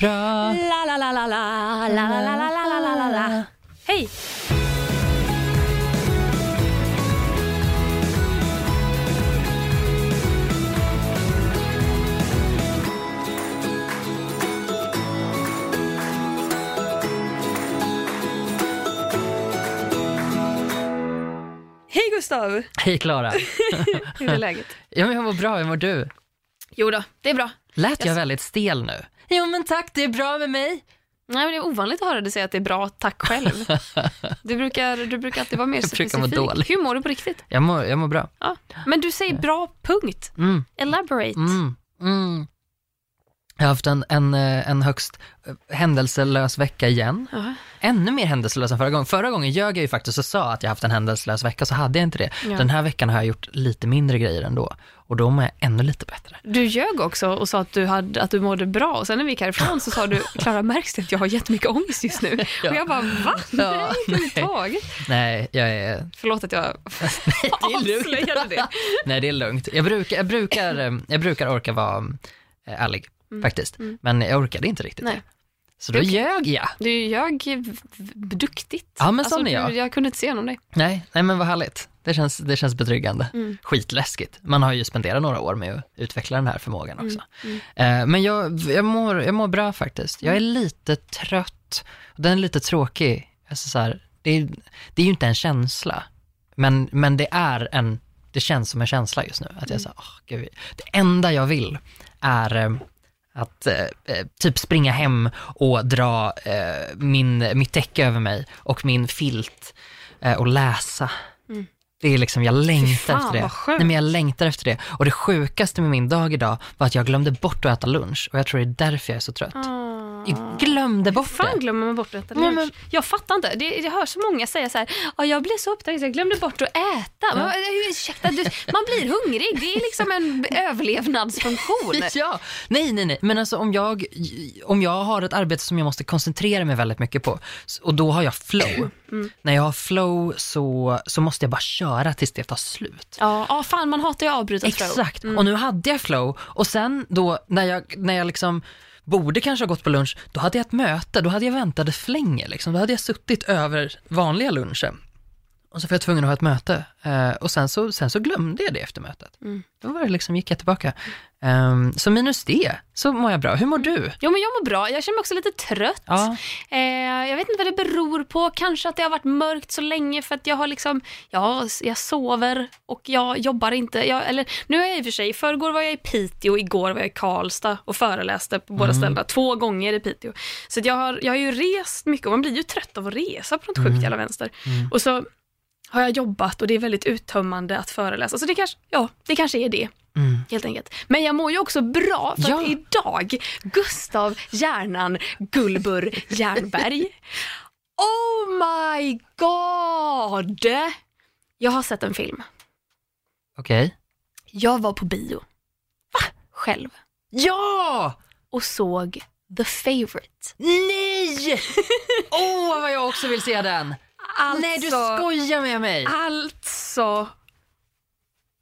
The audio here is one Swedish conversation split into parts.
bra. La, la, la, la, la, la, la, la, la, la, la, la, la. Hej! Hej Gustav! Hej Klara. Hur är läget? Ja, men jag mår bra, hur mår du? Jo då, det är bra. Lät jag väldigt stel nu? Jo men tack, det är bra med mig. Nej, men det är ovanligt att höra dig säga att det är bra, tack själv. Du brukar, du brukar alltid vara mer Jag brukar må specifik. dålig. Hur mår du på riktigt? Jag mår, jag mår bra. Ja. Men du säger bra, punkt. Mm, Elaborate. mm, mm. Jag har haft en, en, eh, en högst eh, händelselös vecka igen. Ja. Ännu mer händelselös än förra gången. Förra gången ljög jag ju faktiskt och sa att jag haft en händelselös vecka, så hade jag inte det. Ja. Den här veckan har jag gjort lite mindre grejer ändå. Och då mår jag ännu lite bättre. Du ljög också och sa att du, hade, att du mådde bra och sen när vi gick härifrån så sa du, Klara märks det att jag har jättemycket ångest just nu? Ja. Och jag bara, va? Ja, Nej, överhuvudtaget. Nej, jag är Förlåt att jag avslöjade det. Nej, det är lugnt. Jag brukar, jag brukar, eh, jag brukar orka vara eh, ärlig, faktiskt. Men jag orkade inte riktigt Nej. Så då Okej. ljög jag. Du ljög duktigt. Ja, men sån du, är jag. Jag kunde inte se genom dig. Nej, nej men vad härligt. Det känns, det känns betryggande. Skitläskigt. Man har ju spenderat några år med att utveckla den här förmågan också. Eh, men jag, jag, mår, jag mår bra faktiskt. Jag är lite trött. Den är lite tråkig. Alltså så här, det, är, det är ju inte en känsla, men, men det är en, det känns som en känsla just nu. Att jag så här, åh, gud, det enda jag vill är eh, att eh, eh, typ springa hem och dra eh, min, mitt täcke över mig och min filt eh, och läsa. Det är liksom, jag längtar fan, efter det. Nej, men jag längtar efter det. Och det sjukaste med min dag idag var att jag glömde bort att äta lunch och jag tror det är därför jag är så trött. Jag glömde bort Fan det. glömmer man bort att äta Nej, men- Jag fattar inte. Det, jag hör så många säga så här, "Ja, jag blev så upptagen så jag glömde bort att äta. Men, ursäkta, du, man blir hungrig. Det är liksom en överlevnadsfunktion. Ja, nej, nej, nej. Men alltså om jag, om jag har ett arbete som jag måste koncentrera mig väldigt mycket på och då har jag flow. Mm. När jag har flow så, så måste jag bara köra tills det tar slut. Ja, ja, fan man hatar ju avbrutet flow. Exakt, och nu hade jag flow och sen då när jag, när jag liksom borde kanske ha gått på lunch, då hade jag ett möte, då hade jag väntat för länge liksom. Då hade jag suttit över vanliga lunchen. Och så var jag tvungen att ha ett möte eh, och sen så, sen så glömde jag det efter mötet. Då var det liksom, gick jag tillbaka. Ehm, så minus det, så mår jag bra. Hur mår du? Jo, men jag mår bra. Jag känner mig också lite trött. Ja. Eh, jag vet inte vad det beror på. Kanske att det har varit mörkt så länge för att jag har liksom, ja, jag sover och jag jobbar inte. Jag, eller nu är jag i och för sig, i förrgår var jag i Piteå, igår var jag i Karlstad och föreläste på båda ställena, två gånger i Piteå. Så jag, har, jag har ju rest mycket och man blir ju trött av att resa på något sjukt jävla vänster. Och så har jag jobbat och det är väldigt uttömmande att föreläsa. Så det kanske, ja, det kanske är det. Helt enkelt. Men jag mår ju också bra för Ja. att idag, Gustav Hjärnan Gullburr Jernberg. Oh my god! Jag har sett en film. Okej. Jag var på bio. Va? Själv. Ja! Och såg The Favourite. Nej! Åh, vad jag också vill se den! Alltså, Nej, du skojar med mig! Alltså,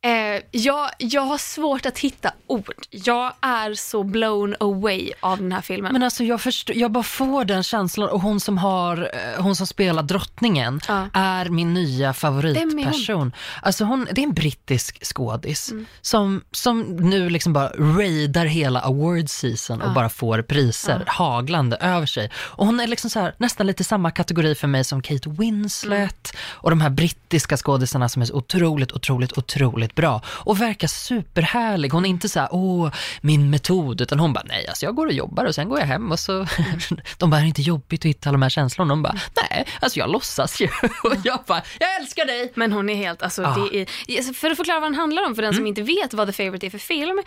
eh, jag, jag har svårt att hitta ord. Jag är så blown away av den här filmen. Men alltså jag, förstår, jag bara får den känslan och hon som, har, eh, hon som spelar drottningen Ja. är min nya favoritperson. Alltså hon, det är en brittisk skådis Mm. som, som nu liksom bara raidar hela award season och bara får priser haglande över sig. Och hon är liksom så här, nästan lite samma kategori för mig som Kate Winslet Mm. och de här brittiska skådisarna som är så otroligt, otroligt, otroligt bra och verkar superhärlig. Hon är inte så här, åh, min metod, utan hon bara, nej, alltså jag går och jobbar och sen går jag hem och så, de bara, är det inte jobbigt att hitta alla de här känslorna? De bara, nej, alltså jag låtsas ju. Och jag bara, jag älskar dig! Men hon är helt, alltså Ah. Mm. är, alltså, för att förklara vad den handlar om för den som inte vet vad The Favourite är för film.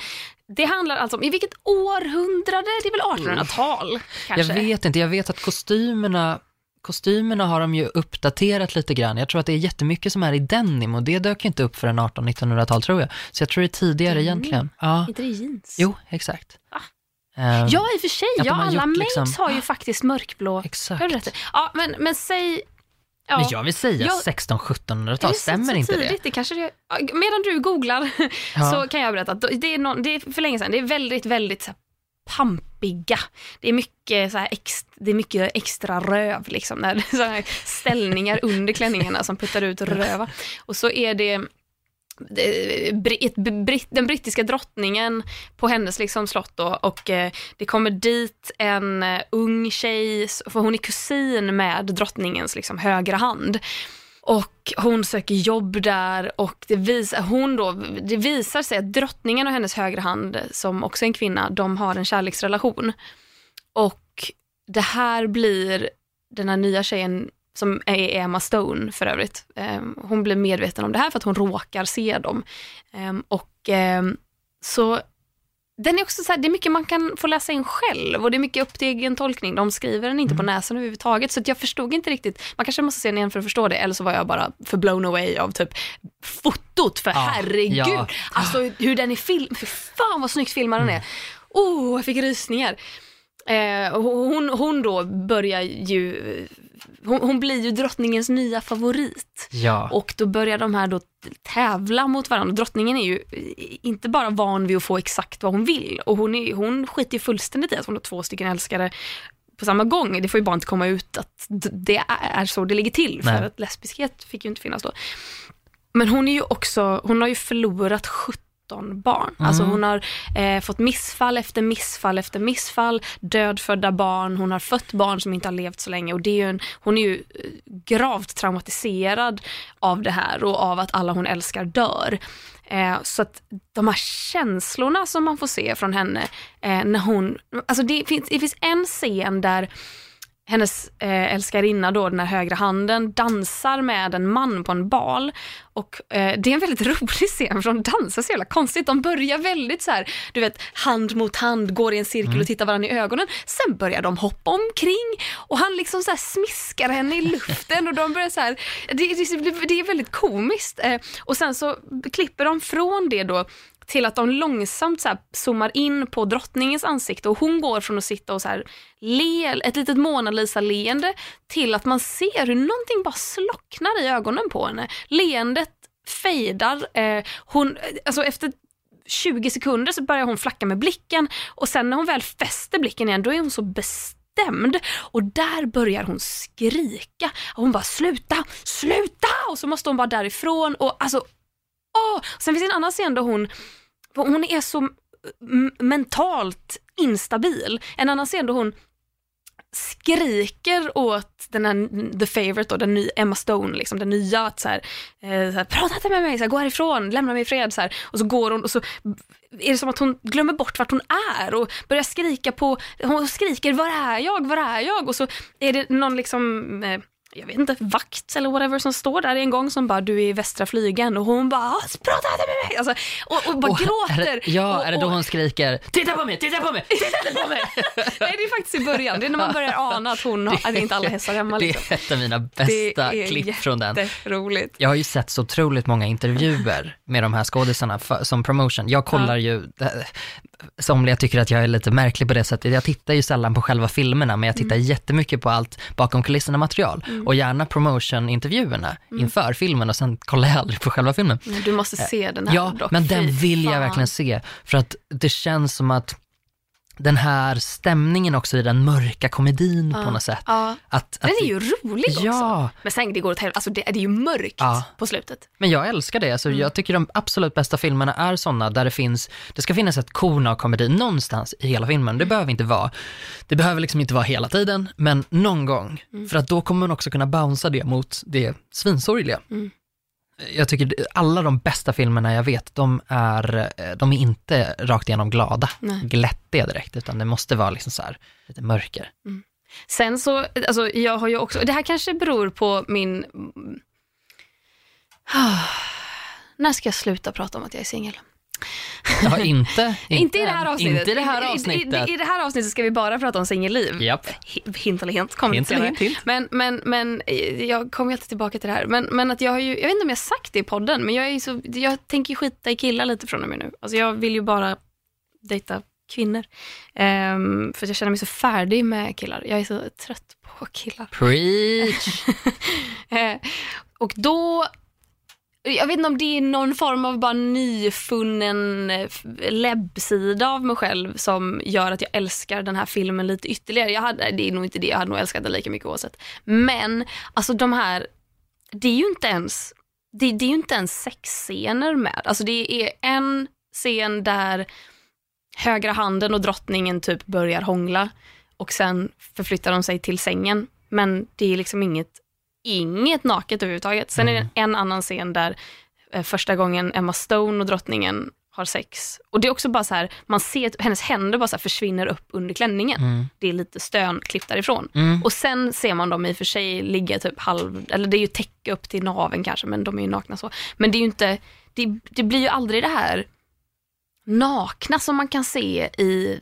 Det handlar alltså om, i vilket århundrade? Det är väl 1800-tal kanske? Jag vet inte, jag vet att kostymerna Kostymerna har de ju uppdaterat lite grann. Jag tror att det är jättemycket som är i denim och det dök inte upp förrän 1800-1900-tal tror jag. Så jag tror det är tidigare Denim? egentligen. Ja, Inte det jeans? jo, exakt. Ah. Ehm, Ja, i och för sig. Ja, alla gjort liksom- har ju faktiskt mörkblå. Exakt. Ja, men, men säg... Ja. Men jag vill säga Ja. 1600-1700-tal, Är det stämmer inte tidigt? det? det kanske det medan du googlar Ja. så kan jag berätta att det är, någon, det är för länge sedan. Det är väldigt, väldigt pampiga. Det är mycket, så här ex, det är mycket extra röv, liksom, när så här ställningar under klänningarna som puttar ut röva. Och så är det den brittiska drottningen på hennes liksom slott då, och eh, det kommer dit en eh, ung tjej, för hon är kusin med drottningens liksom högra hand. Och hon söker jobb där och det, vis, hon då, det visar sig att drottningen och hennes högra hand, som också är en kvinna, de har en kärleksrelation. Och det här blir den här nya tjejen som är Emma Stone för övrigt. Ehm, hon blir medveten om det här för att hon råkar se dem. Ehm, och ehm, så den är också så här, det är mycket man kan få läsa in själv och det är mycket upp till egen tolkning. De skriver den inte mm. på näsan överhuvudtaget så jag förstod inte riktigt. Man kanske måste se den igen för att förstå det eller så var jag bara för blown away av typ fotot för ja, herregud. Ja. Alltså hur den är film, för fan vad snyggt filmad den är. Mm. Oh, jag fick rysningar. Eh, hon, hon då börjar ju, hon, hon, blir ju drottningens nya favorit. Ja. Och då börjar de här då tävla mot varandra. Drottningen är ju inte bara van vid att få exakt vad hon vill och hon, är, hon skiter fullständigt i att hon har två stycken älskare på samma gång. Det får ju bara inte komma ut att det är så det ligger till för Nej. att lesbiskhet fick ju inte finnas då. Men hon är ju också, hon har ju förlorat 70 13 barn. Mm. Alltså hon har eh, fått missfall efter missfall efter missfall, dödfödda barn, hon har fött barn som inte har levt så länge och det är en, hon är ju eh, gravt traumatiserad av det här och av att alla hon älskar dör. Eh, så att de här känslorna som man får se från henne eh, när hon, alltså det finns, det finns en scen där hennes eh, älskarinna, då, den här högra handen, dansar med en man på en bal. Och eh, Det är en väldigt rolig scen för de dansar så jävla konstigt. De börjar väldigt så här, du vet, hand mot hand, går i en cirkel mm. och tittar varandra i ögonen. Sen börjar de hoppa omkring och han liksom så smiskar henne i luften och de börjar så här, det, det, det är väldigt komiskt. Eh, och sen så klipper de från det då till att de långsamt så här zoomar in på drottningens ansikte och hon går från att sitta och så här le, ett litet Mona Lisa-leende till att man ser hur någonting bara slocknar i ögonen på henne. Leendet fejdar, eh, hon, eh, alltså efter 20 sekunder så börjar hon flacka med blicken och sen när hon väl fäster blicken igen då är hon så bestämd och där börjar hon skrika. Hon bara sluta, sluta! Och så måste hon vara därifrån och alltså åh! Sen finns det en annan scen där hon hon är så mm, mentalt instabil. En annan scen då hon skriker åt den här the favorite då, den nya Emma Stone, liksom, den nya att så här, eh, så här, prata inte med mig, så här, gå härifrån, lämna mig i fred. Så här. Och så går hon och så är det som att hon glömmer bort vart hon är och börjar skrika på, hon skriker var är jag, var är jag? Och så är det någon liksom eh, jag vet inte, vakt eller whatever som står där en gång som bara du är i västra flygen och hon bara prata inte med mig alltså, och, och bara och, gråter. Är det, ja, och, är det då hon skriker titta på mig, titta på mig, titta på mig. Nej det är faktiskt i början, det är när man börjar ana att hon har, det, att inte alla hästar hemma. Liksom. Det är ett av mina bästa klipp från den. roligt. Jag har ju sett så otroligt många intervjuer med de här skådisarna för, som promotion. Jag kollar ja. ju, somliga tycker att jag är lite märklig på det sättet. Jag tittar ju sällan på själva filmerna, men jag tittar mm. jättemycket på allt bakom kulisserna material mm. och gärna promotion-intervjuerna mm. inför filmen och sen kollar jag aldrig på själva filmen. Du måste se den här Ja, dock. men den vill jag verkligen se för att det känns som att den här stämningen också i den mörka komedin ja, på något sätt. Ja. Att, att, den är ju rolig också. Ja. Men sen det går åt helvete, alltså det, det är ju mörkt ja. på slutet. Men jag älskar det, alltså, mm. jag tycker de absolut bästa filmerna är sådana där det finns, det ska finnas ett korn av komedi någonstans i hela filmen. Det mm. behöver inte vara, det behöver liksom inte vara hela tiden, men någon gång. Mm. För att då kommer man också kunna bouncea det mot det svinsorgliga. Mm jag tycker alla de bästa filmerna jag vet, de är, de är inte rakt igenom glada, Nej. glättiga direkt, utan det måste vara liksom så här, lite mörker. Mm. Sen så, alltså jag har ju också, det här kanske beror på min... när ska jag sluta prata om att jag är singel? Ja, inte, inte, inte i det här avsnittet. Inte i det här avsnittet. I, i, i det här avsnittet ska vi bara prata om singelliv. Yep. Hint eller hint, kommer hint, hint, hint. Men, men, men jag kommer alltid tillbaka till det här. Men, men att jag har ju, jag vet inte om jag sagt det i podden, men jag, är så, jag tänker skita i killar lite från och med nu. Alltså jag vill ju bara dejta kvinnor. Um, för jag känner mig så färdig med killar. Jag är så trött på killar. Preach! uh, och då jag vet inte om det är någon form av bara nyfunnen eh, läbbsida av mig själv som gör att jag älskar den här filmen lite ytterligare. Jag hade, det är nog inte det, jag hade nog älskat den lika mycket oavsett. Men alltså de här, det är ju inte ens, det, det är ju inte ens sexscener med. Alltså det är en scen där högra handen och drottningen typ börjar hångla och sen förflyttar de sig till sängen. Men det är liksom inget, inget naket överhuvudtaget. Sen är det en annan scen där eh, första gången Emma Stone och drottningen har sex. Och det är också bara så här, man ser att hennes händer bara så försvinner upp under klänningen. Det är lite stön klippt därifrån. Och sen ser man dem i och för sig ligga typ halv, eller det är ju täcke upp till naven kanske, men de är ju nakna så. Men det är ju inte, det, det blir ju aldrig det här nakna som man kan se i,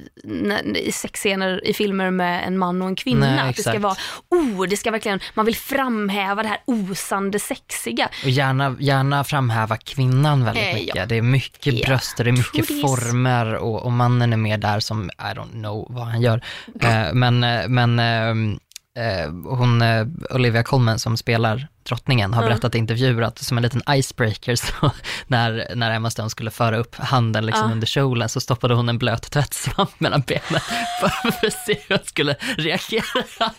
i sexscener i filmer med en man och en kvinna. Nej, att det ska vara, oh, det ska verkligen, man vill framhäva det här osande sexiga. Och gärna, gärna framhäva kvinnan väldigt Eh, mycket. ja. Det är mycket Ja. bröst, det är mycket Titties. former och, och mannen är med där som, I don't know vad han gör. Eh, men eh, men eh, hon, eh, Olivia Colman som spelar drottningen har berättat i intervjuer att som en liten icebreaker så när, när Emma Stone skulle föra upp handen liksom Ja. under kjolen så stoppade hon en blöt tvättsvamp mellan benen för, för att se hur jag skulle reagera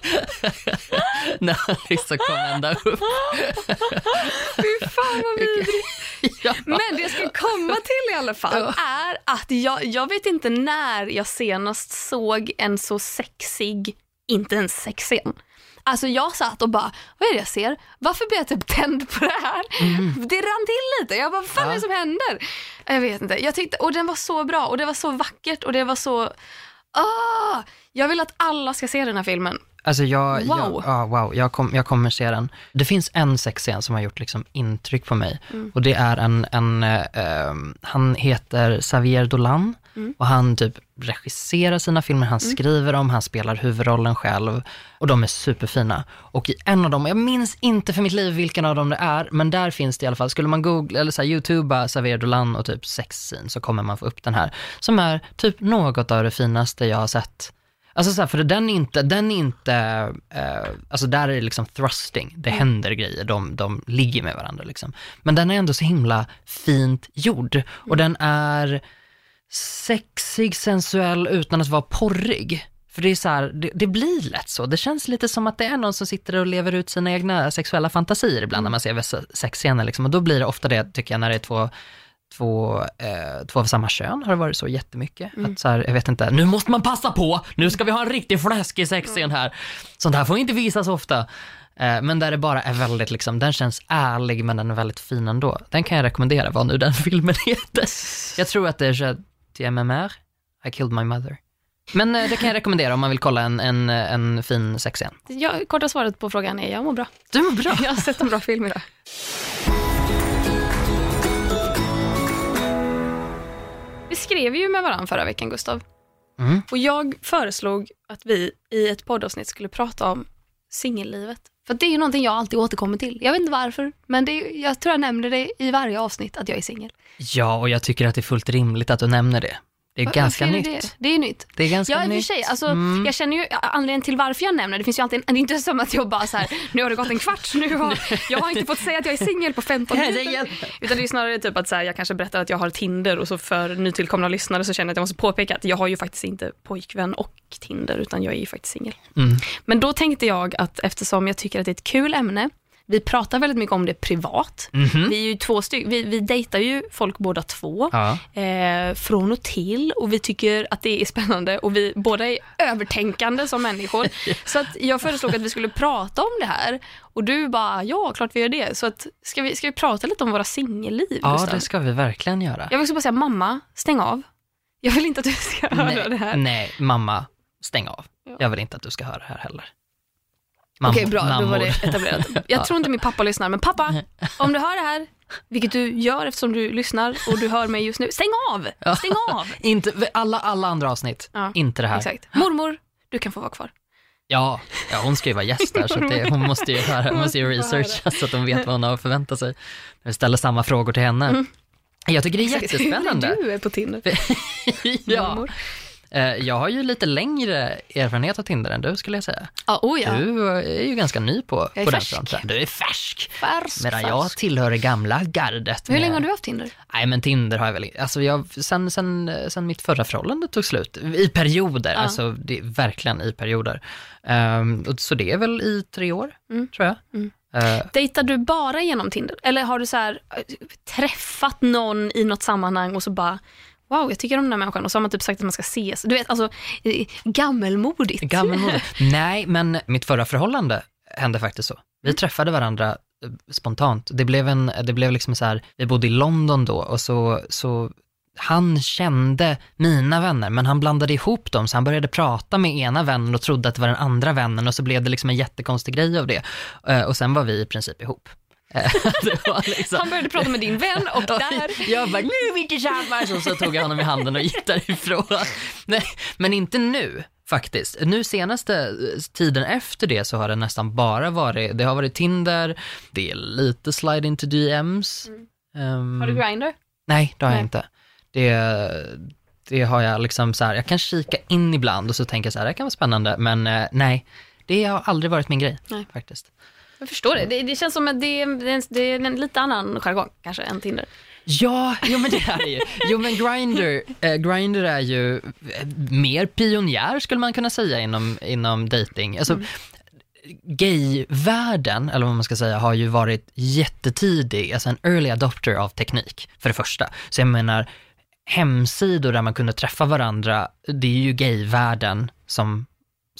när han liksom kom ända upp. Fy fan vad vidrigt. Ja. Men det jag ska komma till i alla fall är att jag, jag vet inte när jag senast såg en så sexig, inte en sexscen. Alltså jag satt och bara, vad är det jag ser? Varför blir jag typ tänd på det här? Det rann till lite. Jag bara, vad fan är det som händer? Jag vet inte. Jag tyckte, och den var så bra och det var så vackert och det var så, ah! Jag vill att alla ska se den här filmen. Alltså jag, Wow. jag, ja, wow, jag, kom, jag kommer se den. Det finns en sexscen som har gjort liksom intryck på mig och det är en, en eh, ehm, han heter Xavier Dolan och han typ regisserar sina filmer, han skriver dem, han spelar huvudrollen själv. Och de är superfina. Och i en av dem, jag minns inte för mitt liv vilken av dem det är, men där finns det i alla fall, skulle man googla eller så här, youtuba Xavier Dolan och typ sexscene så kommer man få upp den här, som är typ något av det finaste jag har sett. Alltså så här, för den är inte, den är inte, eh, alltså där är det liksom thrusting, det händer grejer, de, de ligger med varandra liksom. Men den är ändå så himla fint gjord. Och den är sexig, sensuell utan att vara porrig. För det är så här, det, det blir lätt så. Det känns lite som att det är någon som sitter och lever ut sina egna sexuella fantasier ibland när man ser sexscener liksom. Och då blir det ofta det, tycker jag, när det är två två, eh, två av samma kön har det varit så jättemycket. Att så här, jag vet inte, nu måste man passa på, nu ska vi ha en riktig fläskig sexscen här. Sånt här får inte visas ofta. Eh, men där det bara är väldigt, liksom, den känns ärlig men den är väldigt fin ändå. Den kan jag rekommendera, vad nu den filmen heter. Jag tror att det är Je t'aime I killed my mother. Men eh, det kan jag rekommendera om man vill kolla en, en, en fin sexscen. Jag, korta svaret på frågan är jag mår bra. Du mår bra. Jag har sett en bra film idag. Vi skrev ju med varandra förra veckan, Gustav. Mm. Och jag föreslog att vi i ett poddavsnitt skulle prata om singellivet. För det är ju någonting jag alltid återkommer till. Jag vet inte varför, men det jag tror jag nämner det i varje avsnitt att jag är singel. Ja, och jag tycker att det är fullt rimligt att du nämner det. Det är ganska är nytt. Det, det? det är nytt. Det är ganska Ja, i och för nytt. sig. Alltså, Mm. Jag känner ju anledningen till varför jag nämner det. finns ju alltid en, det är inte som att jag bara så här, nu har det gått en kvart, nu har, jag har inte fått säga att jag är singel på 15 Jag är minuter. Utan det är snarare typ att så här, jag kanske berättar att jag har Tinder och så för nytillkomna lyssnare så känner jag att jag måste påpeka att jag har ju faktiskt inte pojkvän och Tinder utan jag är ju faktiskt singel. Mm. Men då tänkte jag att eftersom jag tycker att det är ett kul ämne, vi pratar väldigt mycket om det privat. Mhm. Vi är ju två stycken, vi, vi dejtar ju folk båda två Ja. eh, från och till och vi tycker att det är spännande och vi båda är övertänkande som människor. Så att jag föreslog att vi skulle prata om det här och du bara, ja klart vi gör det. Så att, ska, vi, ska vi prata lite om våra singelliv? ja, Gustav? det ska vi verkligen göra. Jag vill också bara säga, mamma, stäng av. Jag vill inte att du ska höra nej, det här. nej, mamma, stäng av. Ja. Jag vill inte att du ska höra det här heller. Okej, Mammor- bra. Då var mammor. det etablerat. Jag tror inte min pappa lyssnar, men pappa, om du hör det här, vilket du gör eftersom du lyssnar och du hör mig just nu, stäng av! Stäng av! Inte, alla, alla andra avsnitt, Ja, inte det här. Exakt. Mormor, du kan få vara kvar. Ja, ja, hon ska ju vara gäst där, så att det, hon måste ju, höra, hon måste ju researcha så att hon vet vad hon har att förvänta sig. Jag ställer samma frågor till henne. Jag tycker det är jättespännande. Du är på Tinder. ja. Mormor. Eh, jag har ju lite längre erfarenhet av Tinder än du skulle jag säga. Ja, oh ja. Du är ju ganska ny på, på den fronten. Du är färsk. Färsk, Medan färsk. jag tillhör det gamla gardet. Hur med- länge har du haft Tinder? Nej men Tinder har jag väl alltså jag, sen, sen, sen mitt förra förhållande tog slut, i perioder, Ja. alltså det verkligen i perioder. Och så det är väl i tre år, Mm. tror jag. Mm. Eh, Dejtar du bara genom Tinder? Eller har du så här, äh, träffat någon i något sammanhang och så bara Wow, jag tycker om den här människan och så har man typ sagt att man ska ses. Du vet, alltså eh, gammelmodigt. Gammelmodig. Nej, men mitt förra förhållande hände faktiskt så. Vi träffade varandra eh, spontant. Det blev, en, det blev liksom så här, vi bodde i London då och så, så han kände mina vänner, men han blandade ihop dem, så han började prata med ena vännen och trodde att det var den andra vännen och så blev det liksom en jättekonstig grej av det. Eh, Och sen var vi i princip ihop. Liksom... Han började prata med din vän och där... Jag bara, nu är vi tillsammans! Och så tog jag honom i handen och gick därifrån. Nej, men inte nu faktiskt. Nu senaste eh, tiden efter det så har det nästan bara varit, det har varit Tinder, det är lite slide into DMs. Ehm, Har du Grindr? Nej, det har jag Nej. inte. Det, det har jag liksom så här, jag kan kika in ibland och så tänker jag så här, det kan vara spännande, men eh, nej, det har aldrig varit min grej Nej. faktiskt. Jag förstår det. Det, det känns som att det, är- det, det är en lite annan jargong kanske än Tinder. Ja, jo men det är det ju. Jo men Grindr, eh, Grindr är ju eh, mer pionjär skulle man kunna säga inom, inom dating. Alltså, Gayvärlden, eller vad man ska säga, har ju varit jättetidig, alltså en early adopter av teknik, för det första. Så jag menar, hemsidor där man kunde träffa varandra, det är ju gayvärlden som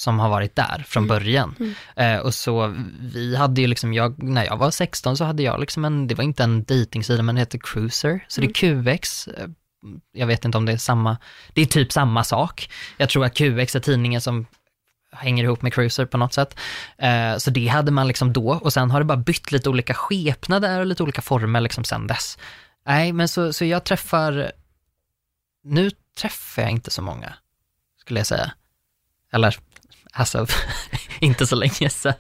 som har varit där från början. Eh, och så vi hade ju liksom, jag, när jag var 16 så hade jag liksom en, det var inte en dejtingsida men det heter Cruiser, så det är QX. Eh, Jag vet inte om det är samma, det är typ samma sak. Jag tror att QX är tidningen som hänger ihop med Cruiser på något sätt. Eh, så det hade man liksom då och sen har det bara bytt lite olika skepnader och lite olika former liksom sen dess. Nej, men så, så jag träffar, nu träffar jag inte så många, skulle jag säga. Eller, alltså, inte så länge sedan.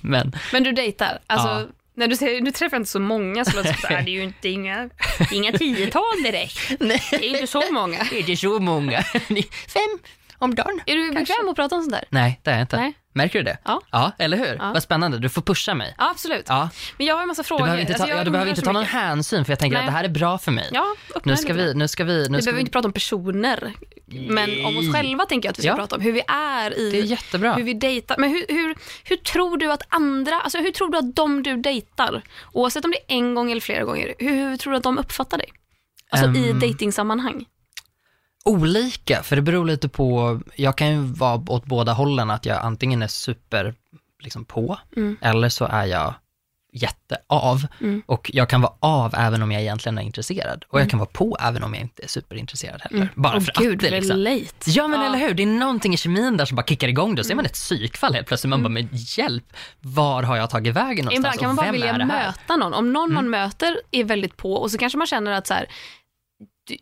men, Men du dejtar? Alltså, Ja. när du säger nu träffar inte så många så låter det så här, det är ju inte inga, inga tiotal direkt. nej, Det är inte så många. är det så många? Fem om dagen? Är du bekväm att prata om sånt där? Nej, det är jag inte. Nej. Märker du det? Ja. Ja, eller hur? Ja. Vad spännande, du får pusha mig. Ja, absolut. Ja, Men jag har en massa du frågor. behöver inte ta, Alltså, jag ja, du behöver inte ta någon mycket. hänsyn för jag tänker Nej. att det här är bra för mig. Ja, Nu ska vi, nu ska vi, nu Vi ska behöver vi... inte prata om personer, men om oss själva tänker jag att vi ska Ja. prata om. Hur vi är i, Det är jättebra. hur vi dejtar. Men hur, hur, hur tror du att andra, alltså hur tror du att de du dejtar, oavsett om det är en gång eller flera gånger, hur, hur tror du att de uppfattar dig? Alltså i Ehm. dejtingsammanhang. Olika, för det beror lite på, jag kan ju vara åt båda hållen, att jag antingen är super liksom på, Mm. eller så är jag jätteav. Mm. Och jag kan vara av även om jag egentligen är intresserad. Och jag kan vara på även om jag inte är superintresserad heller. Bara Mm. Åh för gud, att det liksom. relate. Ja men Ja. eller hur, det är någonting i kemin där som bara kickar igång då, så är man ett psykfall helt plötsligt. Man bara, men hjälp, var har jag tagit vägen någonstans Ibland kan man bara vilja det? Mm. möta någon. Om någon man möter är väldigt på och så kanske man känner att så här,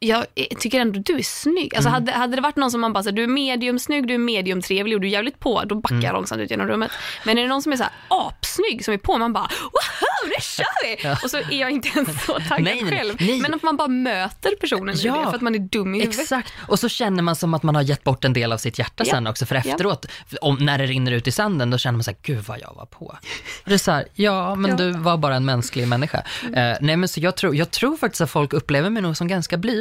jag tycker ändå du är snygg. Alltså Mm. hade, hade det varit någon som man bara, så du är medium snygg, du är medium trevlig och du är jävligt på, då backar Mm. jag långsamt ut genom rummet. Men är det någon som är så här apsnygg som är på, man bara, woho, nu kör vi! Och så är jag inte ens så taggad Nej, själv. nej. Men att man bara möter personen Ja. det för att man är dum i huvudet. Exakt, och så känner man som att man har gett bort en del av sitt hjärta Ja. sen också, för efteråt, om, när det rinner ut i sanden, då känner man så här, gud vad jag var på. Och det är så här, ja, men Ja. du var bara en mänsklig människa. Eh, nej, men så jag tror, jag tror faktiskt att folk upplever mig nog som ganska blyg,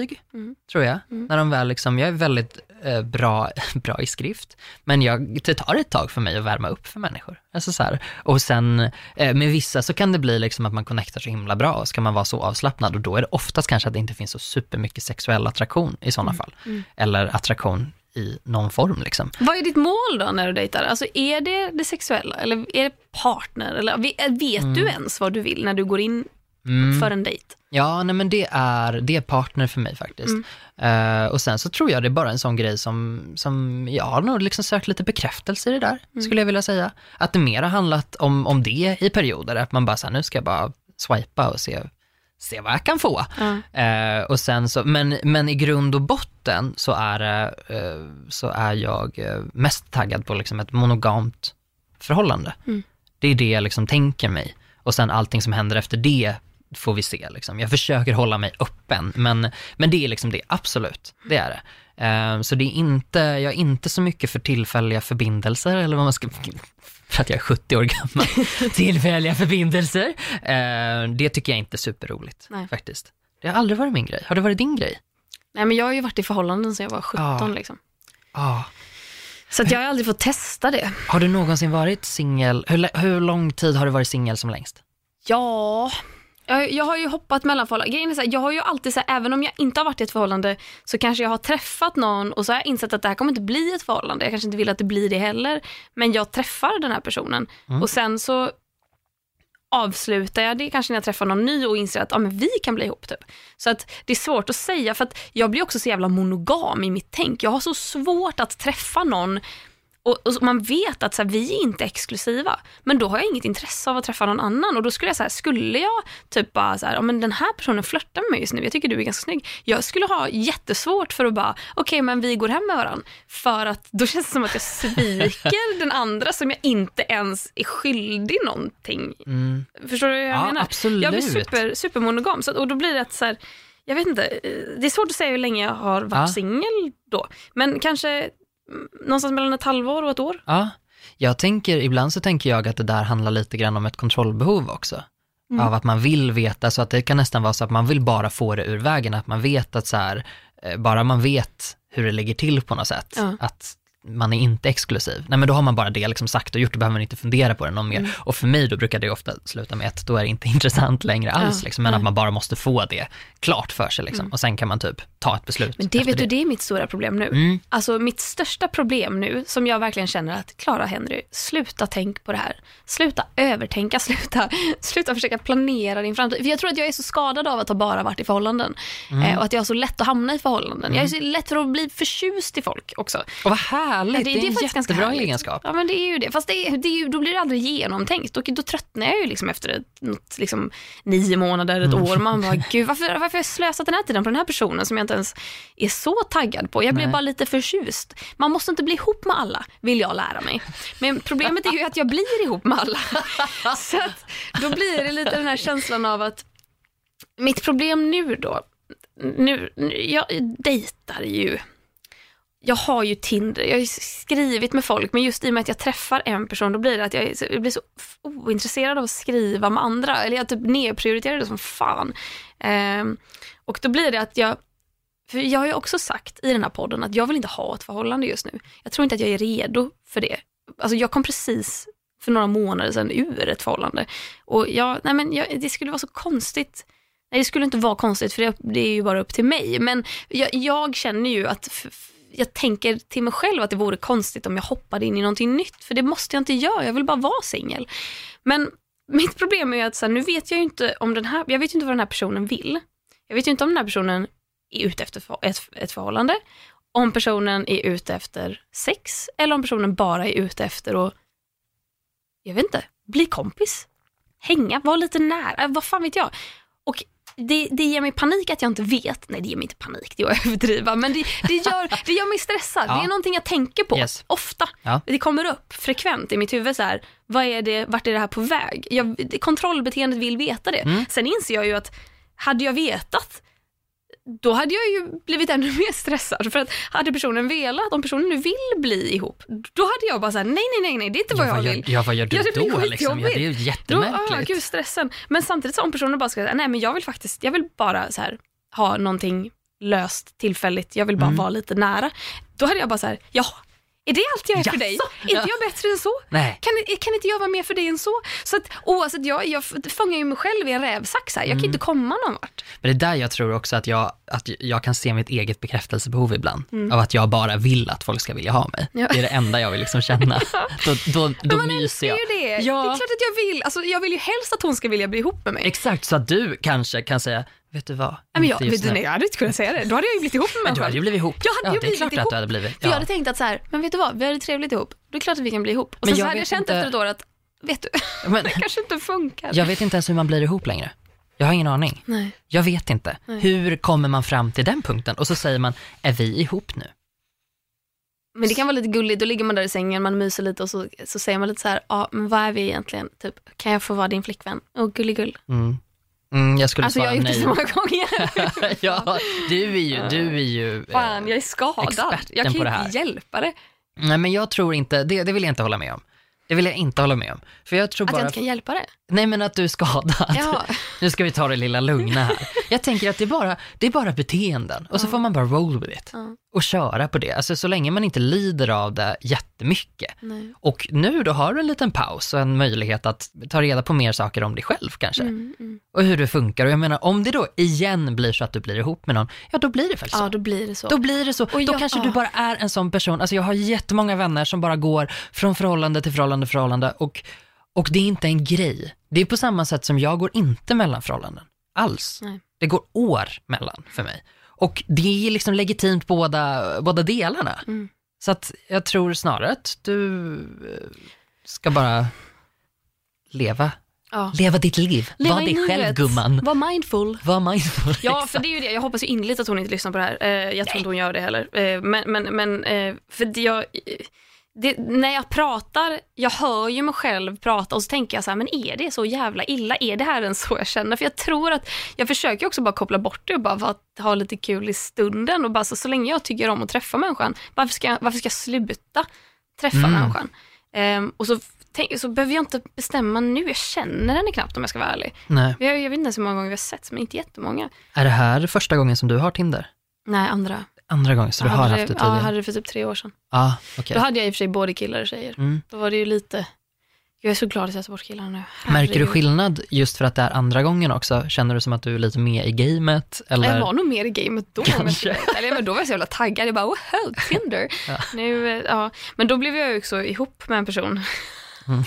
tror jag. När de väl liksom, jag är väldigt eh, bra, bra i skrift, men jag, det tar ett tag för mig att värma upp för människor. Alltså så här. Och sen eh, med vissa så kan det bli liksom att man connectar så himla bra, och ska man vara så avslappnad, och då är det oftast kanske att det inte finns så supermycket sexuell attraktion i sådana fall. Eller attraktion i någon form liksom. Vad är ditt mål då när du dejtar? Alltså är det det sexuella eller är det partner? Eller ve- vet du ens vad du vill när du går in för en dejt? Ja, nej men det är, det är partner för mig faktiskt. Eh, och sen så tror jag det är bara en sån grej som, som jag har nog liksom sökt lite bekräftelse i det där, skulle jag vilja säga. Att det mer har handlat om, om det i perioder, att man bara så här, nu ska jag bara swipa och se, se vad jag kan få. Eh, och sen så, men, men i grund och botten så är, eh, så är jag mest taggad på liksom ett monogamt förhållande. Det är det jag liksom tänker mig. Och sen allting som händer efter det får vi se. Liksom. Jag försöker hålla mig öppen, men, men det är liksom det, absolut. Det är det. Eh, så det är inte, jag är inte så mycket för tillfälliga förbindelser, eller vad man ska, för att jag är 70 år gammal, tillfälliga förbindelser. Eh, det tycker jag inte är superroligt, Nej. faktiskt. Det har aldrig varit min grej. Har det varit din grej? Nej men jag har ju varit i förhållanden sedan jag var 17 Ja. liksom. Ah. Så att jag har aldrig fått testa det. Har du någonsin varit singel? Hur, hur lång tid har du varit singel som längst? Ja, jag, jag har ju hoppat mellan förhållanden. Grejen är så här, jag har ju alltid så här, även om jag inte har varit i ett förhållande så kanske jag har träffat någon och så har jag insett att det här kommer inte bli ett förhållande. Jag kanske inte vill att det blir det heller. Men jag träffar den här personen och sen så avslutar jag det kanske när jag träffar någon ny och inser att ja, men vi kan bli ihop. Typ. Så att det är svårt att säga för att jag blir också så jävla monogam i mitt tänk. Jag har så svårt att träffa någon och, och man vet att så här, vi är inte exklusiva, men då har jag inget intresse av att träffa någon annan. Och då skulle jag säga, skulle jag typ bara så här, ja, men den här personen flörtar med mig just nu, jag tycker du är ganska snygg. Jag skulle ha jättesvårt för att bara, okej men vi går hem med varandra. För att då känns det som att jag sviker den andra som jag inte ens är skyldig någonting. Förstår du hur jag Ja, menar? absolut. Jag blir super, supermonogam, så, och då blir det att så här, jag vet inte, eh, det är svårt att säga hur länge jag har varit Ja. singel då. Men kanske mm, någonstans mellan ett halvår och ett år. Ja, jag tänker, ibland så tänker jag att det där handlar lite grann om ett kontrollbehov också. Av att man vill veta, så att det kan nästan vara så att man vill bara få det ur vägen, att man vet att så här, eh, bara man vet hur det ligger till på något sätt, Ja. att man är inte exklusiv. Nej men då har man bara det liksom sagt och gjort, då behöver man inte fundera på det någon mer. Mm. Och för mig då brukar det ofta sluta med att då är det inte intressant längre alls, Ja, liksom, men nej. att man bara måste få det klart för sig liksom. och sen kan man typ ta ett beslut Men det vet du, det är mitt stora problem nu. Mm. Alltså mitt största problem nu, som jag verkligen känner att Clara Henry, sluta tänk på det här. Sluta övertänka, sluta, sluta försöka planera din framtid. För jag tror att jag är så skadad av att ha bara varit i förhållanden. Mm. Eh, och att jag har så lätt att hamna i förhållanden. Jag är så lätt för att bli förtjust i folk också. Och vad härligt, det, är en faktiskt ganska jättebra härligt. egenskap. Ja men det är ju det. Fast det är, det är ju, då blir det aldrig genomtänkt. Och då tröttnar jag ju liksom efter ett, något, liksom, nio månader, ett Mm. år. Man bara, gud varför, varför har jag slösat den här tiden på den här personen som jag inte ens är så taggad på. Jag blir Nej. bara lite förtjust. Man måste inte bli ihop med alla, vill jag lära mig. Men problemet är ju att jag blir ihop med alla. Så att då blir det lite den här känslan av att mitt problem nu då, nu, nu jag dejtar ju jag har ju Tinder, jag har ju skrivit med folk, men just i och med att jag träffar en person, då blir det att jag, jag blir så ointresserad av att skriva med andra. Eller jag typ nedprioriterar det som fan. Eh, och då blir det att jag, för jag har ju också sagt i den här podden att jag vill inte ha ett förhållande just nu. Jag tror inte att jag är redo för det. Alltså jag kom precis för några månader sedan ur ett förhållande. Och jag, nej men jag, det skulle vara så konstigt Nej, det skulle inte vara konstigt för det, det är ju bara upp till mig. Men jag, jag känner ju att jag tänker till mig själv att det vore konstigt om jag hoppade in i någonting nytt. För det måste jag inte göra, jag vill bara vara singel. Men mitt problem är att så här, nu vet jag ju inte om den här, jag vet inte vad den här personen vill. Jag vet ju inte om den här personen är ute efter för- ett, ett förhållande. Om personen är ute efter sex eller om personen bara är ute efter att, jag vet inte, bli kompis. Hänga, vara lite nära, vad fan vet jag. Och det, det ger mig panik att jag inte vet. Nej, det ger mig inte panik, det är att överdriva. Men det, det, gör, det gör mig stressad. Ja. Det är någonting jag tänker på Yes. ofta. Ja. Det kommer upp frekvent i mitt huvud så här, vad är det, vart är det här på väg? Jag, det- kontrollbeteendet vill veta det. Mm. Sen inser jag ju att hade jag vetat, då hade jag ju blivit ännu mer stressad. För att hade personen velat, om personen nu vill bli ihop, då hade jag bara såhär, nej, nej, nej, nej, det är inte vad jag vad vill. ja, vad gör du Ja, det då? Liksom? Ja, det är ju skitjobbigt. Då, ah, jättemärkligt. gud, stressen. Men samtidigt så om personen bara ska säga, nej men jag vill faktiskt, jag vill bara så här, ha någonting löst tillfälligt, jag vill bara Mm. vara lite nära. Då hade jag bara så här, ja, är det allt jag är för dig? Är inte jag bättre än så? Nej. Kan, kan inte jag vara mer för dig än så? Så att oavsett, jag, jag fångar ju mig själv i en rävsax här. Jag Mm. kan inte komma någon vart. Men det är där jag tror också att jag, att jag kan se mitt eget bekräftelsebehov ibland. Av att jag bara vill att folk ska vilja ha mig. Mm. Ja. Det är det enda jag vill liksom känna. Då, då, då Men man myser jag. ju det. Ja. Det är klart att jag vill. Alltså, jag vill ju helst att hon ska vilja bli ihop med mig. Exakt, så att du kanske kan säga, vet du vad, Nej, men jag, vet du, nej, jag hade inte kunnat säga det. Då hade jag ju blivit ihop med mig du hade ju blivit ihop. Jag hade ja, ju det är klart ihop. att du hade blivit. För jag Ja. hade tänkt att så här, men vet du vad, vi hade trevligt ihop. Det är klart att vi kan bli ihop. Och Men sen jag så hade jag känt inte- efter ett år att, vet du, Men, det kanske inte funkar. jag vet inte ens hur man blir ihop längre. Jag har ingen aning. Nej. Jag vet inte. Hur kommer man fram till den punkten? Och så säger man, är vi ihop nu? Men det kan vara lite gulligt, då ligger man där i sängen, man myser lite och så, så säger man lite så här, ja men vad är vi egentligen? Typ, kan jag få vara din flickvän? Åh gulligull. Mm. Mm, jag skulle Alltså jag svara har gjort det nej. så många gånger. ja, du är ju, du är ju eh, Fan, jag är skadad. Jag kan ju det inte hjälpa det. Nej men jag tror inte, det, det vill jag inte hålla med om. Det vill jag inte hålla med om. För jag tror Att bara, jag inte kan hjälpa det. nej men att du är skadad. Ja. Nu ska vi ta det lilla lugna här. Jag tänker att det är bara, det är bara beteenden och så får man bara roll with it. Ja. Och köra på det. Alltså så länge man inte lider av det jättemycket. Nej. Och nu då har du en liten paus och en möjlighet att ta reda på mer saker om dig själv kanske. Mm, mm. Och hur det funkar. Och jag menar, om det då igen blir så att du blir ihop med någon, ja då blir det väl så. Ja, då blir det så. Då blir det så. då jag- kanske ja. du bara är en sån person. Alltså jag har jättemånga vänner som bara går från förhållande till förhållande till förhållande och, och det är inte en grej. Det är på samma sätt som jag går inte mellan förhållanden. Alls. Nej. Det går år mellan för mig. Och det är liksom legitimt båda, båda delarna. Mm. Så att jag tror snarare att du eh, ska bara leva. Ja. Leva ditt liv. Leva Var dig själv nuet. gumman. Var mindful. Var mindful. Ja, för det är ju det. Jag hoppas ju innerligt att hon inte lyssnar på det här. Eh, jag tror inte hon gör det heller. Eh, men, men, men för jag, det, när jag pratar, jag hör ju mig själv prata och så tänker jag så här, men är det så jävla illa? Är det här ens så jag känner? För jag tror att, jag försöker också bara koppla bort det och bara att ha lite kul i stunden och bara så, så länge jag tycker om att träffa människan, varför ska jag, varför ska jag sluta träffa Mm. människan? Ehm, och så, tänk, så behöver jag inte bestämma nu, jag känner henne knappt om jag ska vara ärlig. Nej. Jag, jag vet inte ens hur många gånger vi har setts, men inte jättemånga. Är det här första gången som du har Tinder? Nej, andra. Andra gången, så du har haft det Ja, tidigare? jag hade det för typ tre år sedan. Ja, okej. Då hade jag i och för sig både killar och tjejer. Mm. Då var det ju lite... Jag är så glad att jag tar bort killarna nu. Märker du Herregud. skillnad just för att det är andra gången också? Känner du som att du är lite med i gamet? Eller? Jag var nog mer i gamet då. Kanske. ärlig. Men då var jag så jävla taggad. Jag bara, wow, Tinder. Ja. Nu, eh, ja. Men då blev jag ju också ihop med en person. Mm.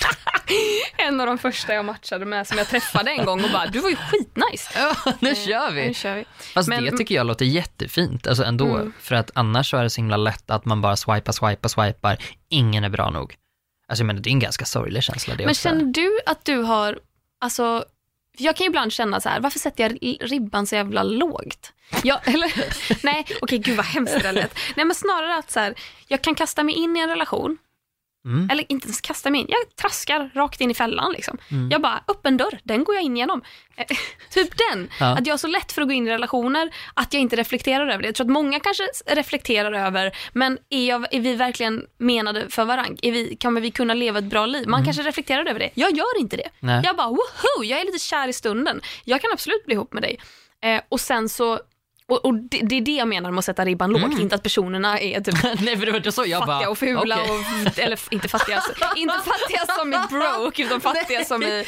en av de första jag matchade med som jag träffade en gång och bara, du var ju skitnice. Ja, nu kör Ja, vi! nu kör vi. Fast Men- det tycker jag låter jättefint, alltså ändå. Mm. För att annars så är det så himla lätt att man bara swipar, swipar, swipar. Ingen är bra nog. Alltså jag menar, det är en ganska sorglig känsla det Men också. känner du att du har, alltså, jag kan ju ibland känna så här, varför sätter jag ribban så jävla lågt? Ja, eller, nej, okej gud vad hemskt det lät. Nej men snarare att så här, jag kan kasta mig in i en relation, Mm. eller inte ens kasta mig in, jag traskar rakt in i fällan liksom. Mm. Jag bara, öppen dörr, den går jag in genom. Eh, typ den, Ja. att jag har så lätt för att gå in i relationer att jag inte reflekterar över det. Jag tror att många kanske reflekterar över, men är, jag, är vi verkligen menade för varandra? Är vi, kommer vi kunna leva ett bra liv? Man kanske reflekterar över det. Jag gör inte det. Mm. Nej. Jag bara, woho, jag är lite kär i stunden. Jag kan absolut bli ihop med dig. Eh, och sen så, och, och det, det är det jag menar med att sätta ribban lågt, inte att personerna är typ Nej, för det var så jag fattiga bara, och fula okej. och, eller inte fattiga, inte fattiga som i broke utan fattiga som i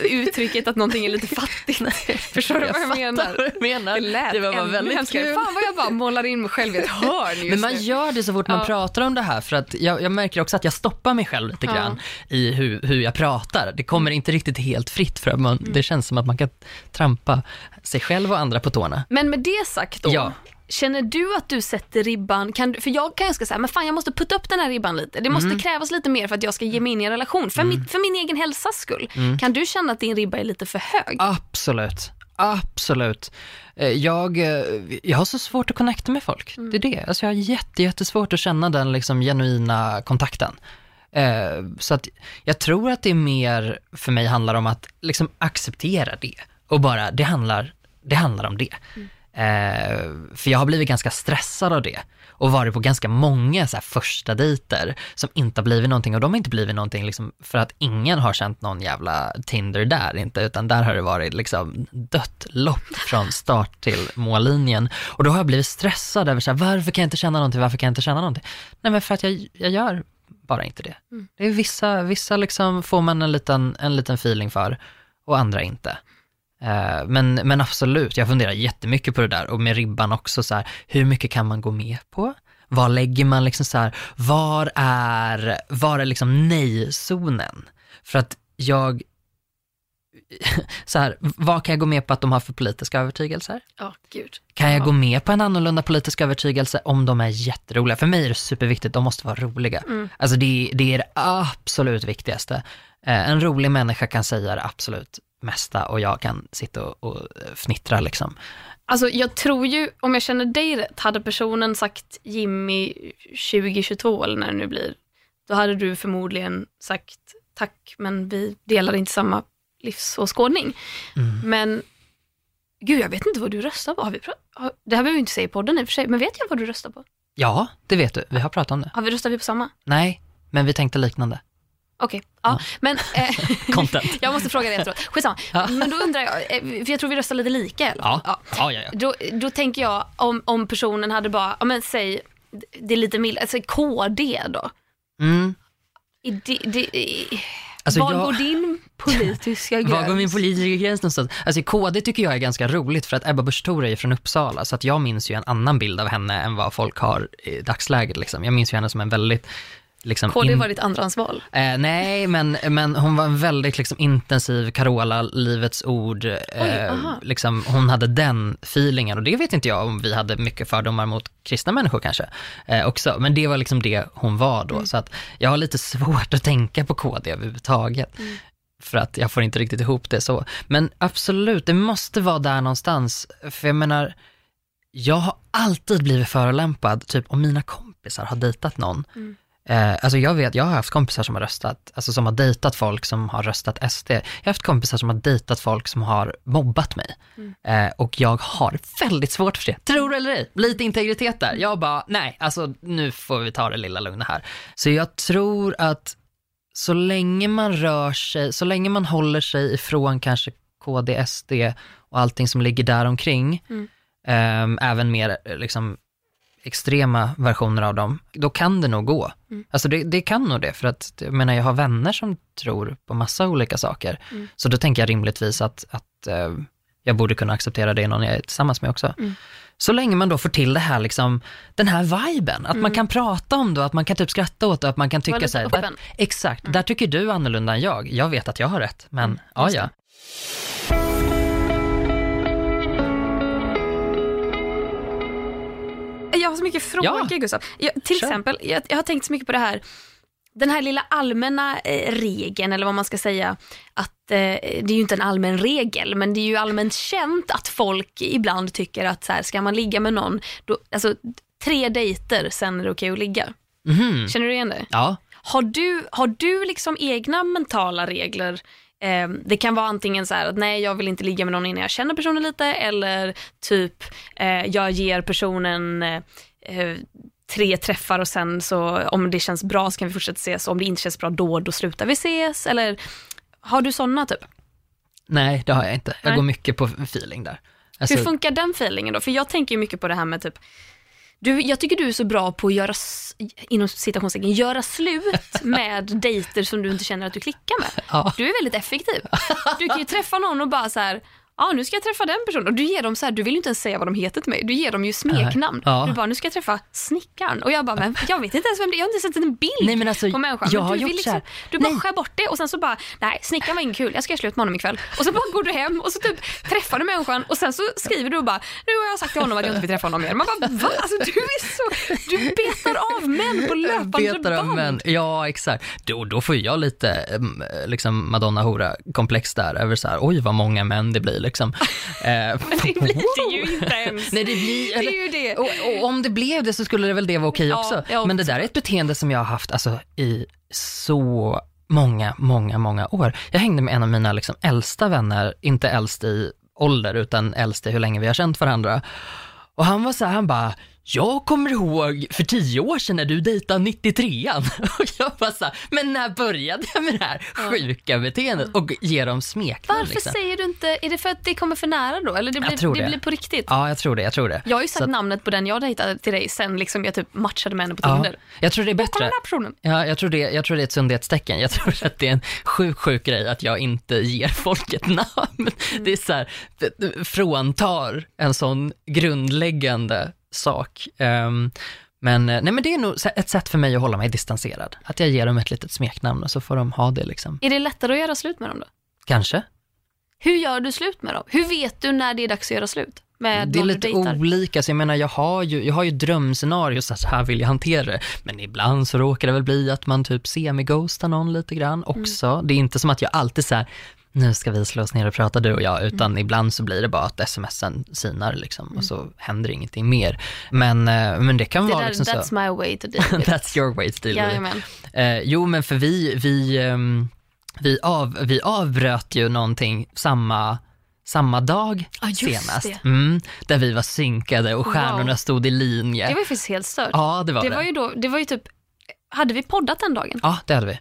uttrycket att någonting är lite fattigt. Förstår du vad jag menar? vad du menar. Det lät Det var bara väldigt hemskare. kul. Fan vad jag bara målar in mig själv i ett hörn just Men man nu. gör det så fort man Ja. pratar om det här, för att jag, jag märker också att jag stoppar mig själv lite Ja. grann i hur, hur jag pratar. Det kommer inte riktigt helt fritt, för att man, Mm. det känns som att man kan trampa sig själv och andra på tårna. Men med det sagt då, Ja. känner du att du sätter ribban, kan, du- för jag kan ganska säga, men fan jag måste putta upp den här ribban lite. Det måste Mm. krävas lite mer för att jag ska ge mig in i en relation, för, mitt, för min egen hälsas skull. Mm. Kan du känna att din ribba är lite för hög? Absolut. Absolut. Eh, Jag, eh, jag har så svårt att connecta med folk. Mm. Det är det. Alltså jag har jätte, jättesvårt att känna den liksom genuina kontakten. Eh, Så att jag tror att det är mer för mig handlar om att liksom acceptera det. Och bara, det handlar, det handlar om det. Eh, för jag har blivit ganska stressad av det. Och varit på ganska många så här första dejter som inte har blivit någonting. Och de har inte blivit någonting liksom för att ingen har känt någon jävla Tinder där inte. Utan där har det varit liksom dött lopp från start till mållinjen. Och då har jag blivit stressad över så här, varför kan jag inte känna någonting, varför kan jag inte känna någonting? Nej men för att jag, jag gör bara inte det. Det är vissa, vissa liksom får man en liten, en liten feeling för och andra inte. Eh, Men, men absolut, jag funderar jättemycket på det där och med ribban också så här, hur mycket kan man gå med på? Var lägger man liksom så här, var är, var är liksom nej-zonen? För att jag, så här, vad kan jag gå med på att de har för politiska övertygelser? Ja, gud. Kan jag Ja. gå med på en annorlunda politisk övertygelse om de är jätteroliga? För mig är det superviktigt, de måste vara roliga. Mm. Alltså det, det är det absolut viktigaste. Eh, En rolig människa kan säga det absolut mesta och jag kan sitta och, och fnittra liksom. Alltså jag tror ju, om jag känner dig rätt, hade personen sagt Jimmy 2022 eller när det nu blir, då hade du förmodligen sagt tack men vi delar inte samma livsåskådning. Mm. Men gud, jag vet inte vad du röstar på. Har vi har, det här behöver vi inte säga i podden i och för sig, men vet jag vad du röstar på? Ja, det vet du. Vi har pratat om det. Har vi röstat vi på samma? Nej, men vi tänkte liknande. Okej, ja. Men eh, Content. jag måste fråga dig efteråt. Skitsamma. Ja. Men då undrar jag, eh, för jag tror vi röstar lite lika. Eller? Ja, ja, ja. ja. Då, då tänker jag om, om personen hade bara, ja men säg, det är lite mild, alltså KD då. Mm. I det, det, i, Alltså, var jag- går din politiska gräns? Var går min politiska gräns någonstans? Alltså KD tycker jag är ganska roligt för att Ebba Busch Thor är från Uppsala så att jag minns ju en annan bild av henne än vad folk har i dagsläget liksom. Jag minns ju henne som en väldigt liksom, KD var ditt andrahandsval. Eh, nej, men, men hon var en väldigt liksom, intensiv Carola, Livets Ord. Eh, aha. liksom, hon hade den feelingen och det vet inte jag om vi hade mycket fördomar mot kristna människor kanske eh, också. Men det var liksom det hon var då. Så att jag har lite svårt att tänka på KD överhuvudtaget. För att jag får inte riktigt ihop det så. Men absolut, det måste vara där någonstans. För jag menar, jag har alltid blivit förolämpad, typ om mina kompisar har dejtat någon. Eh, alltså jag vet, jag har haft kompisar som har röstat, alltså som har dejtat folk som har röstat SD. Jag har haft kompisar som har dejtat folk som har mobbat mig. Eh, och jag har väldigt svårt för det. Tror eller ej, lite integritet där. Jag bara, nej, alltså nu får vi ta det lilla lugna här. Så jag tror att så länge man rör sig, så länge man håller sig ifrån kanske KD, SD och allting som ligger där omkring, ehm, även mer eh, liksom extrema versioner av dem, då kan det nog gå. Alltså det, det kan nog det, för att jag menar, jag har vänner som tror på massa olika saker. Så då tänker jag rimligtvis att, att eh, jag borde kunna acceptera det i någon jag är tillsammans med också. Så länge man då får till det här, liksom, den här viben, att man kan prata om det, att man kan typ skratta åt det, att man kan tycka så här, där, exakt, där tycker du annorlunda än jag. Jag vet att jag har rätt, men ja, ja. Jag har så mycket frågor Ja. Gustav. Jag, till Kör. exempel, jag, jag har tänkt så mycket på det här, den här lilla allmänna eh, regeln, eller vad man ska säga, att eh, det är ju inte en allmän regel, men det är ju allmänt känt att folk ibland tycker att så här, ska man ligga med någon, då, alltså tre dejter, sen är det okej att ligga. Mhm. Känner du igen det? Ja, Har du, har du liksom egna mentala regler? Eh, det kan vara antingen så här att nej, jag vill inte ligga med någon innan jag känner personen lite, eller typ eh, jag ger personen eh, tre träffar och sen så om det känns bra så kan vi fortsätta ses, om det inte känns bra då, då slutar vi ses. Eller har du sådana typ? nej det har jag inte. Jag Nej. går mycket på feeling där. Alltså, Hur funkar den feelingen då? För jag tänker ju mycket på det här med typ du, jag tycker du är så bra på att göra, inom citationstecken, göra slut med dejter som du inte känner att du klickar med. Ja. Du är väldigt effektiv. Du kan ju träffa någon och bara så här, ja nu ska jag träffa den personen. Och du ger dem så här, du vill ju inte ens säga vad de heter till mig. Du ger dem ju smeknamn. Ja. Du bara, nu ska jag träffa snickaren. Och jag bara, men jag vet inte ens vem det är. Jag har inte sett en bild Nej, men alltså, på människan. jag har du, gjort liksom, du bara Nej. skär bort det och sen så bara, nej snickaren var ingen kul, jag ska göra slut med honom ikväll. Och så bara går du hem och så typ träffar du människan och sen så skriver du och bara, nu har jag sagt till honom att jag inte vill träffa honom mer. Man bara, va? Alltså du är så, du betar av män på löpande Betar av band. män. Ja, exakt. Då, då får jag lite em, liksom Madonna-hora-komplex där, över så här, oj vad många män det blir liksom. Eh, Det blir det ju inte ens. Nej, det blir... Det är ju det. Och, och om det blev det så skulle det väl det vara okej Ja, också. ja, Men det där är ett beteende som jag har haft alltså, i så många, många, många år. Jag hängde med en av mina liksom, äldsta vänner, inte äldst i ålder, utan äldst i hur länge vi har känt varandra. Och han var så här, han bara, jag kommer ihåg för tio år sedan när du dejtade 93an. Och jag bara så här, men när började jag med det här sjuka beteendet? Och ge dem smeknamn. Varför liksom. säger du inte, är det för att det kommer för nära då? Eller det blir, det det. blir på riktigt? Ja, jag tror det, jag tror det. Jag har ju Så sagt att- namnet på den jag dejtade till dig sen liksom jag typ matchade med henne på Ja, Tinder. jag tror det är bättre. den här personen. Ja, jag tror, det, jag tror det är ett sundhetstecken. Jag tror att det är en sjuk, sjuk grej att jag inte ger folk ett namn. Mm. Det är så här, fråntar en sån grundläggande sak. Ehm, men, eh, nej, men det är nog ett sätt för mig att hålla mig distanserad. Att jag ger dem ett litet smeknamn och så får de ha det liksom. Är det lättare att göra slut med dem då? Kanske. Hur gör du slut med dem? Hur vet du när det är dags att göra slut? Med Det är lite dejtar? olika, så jag menar jag har ju, jag har ju drömscenarier, så här, så här vill jag hantera det. Men ibland så råkar det väl bli att man typ semi-ghostar någon lite grann också. Mm. Det är inte som att jag alltid så här, nu ska vi slå oss ner och prata du och jag, utan Mm. ibland så blir det bara att smsen sinar liksom och så händer ingenting mer. Men, eh, men det kan Det vara där, liksom that's så. my way to deal with it. That's your way to deal with it. Jajamän. Eh, jo, men för vi, vi, ehm, vi, av, vi avbröt ju någonting samma, samma dag just senast. Mm, där vi var synkade och Wow. stjärnorna stod i linje. Det var ju faktiskt helt stört. Ja, det var det. det var ju då, det var ju typ, hade vi poddat den dagen? Ja, det hade vi.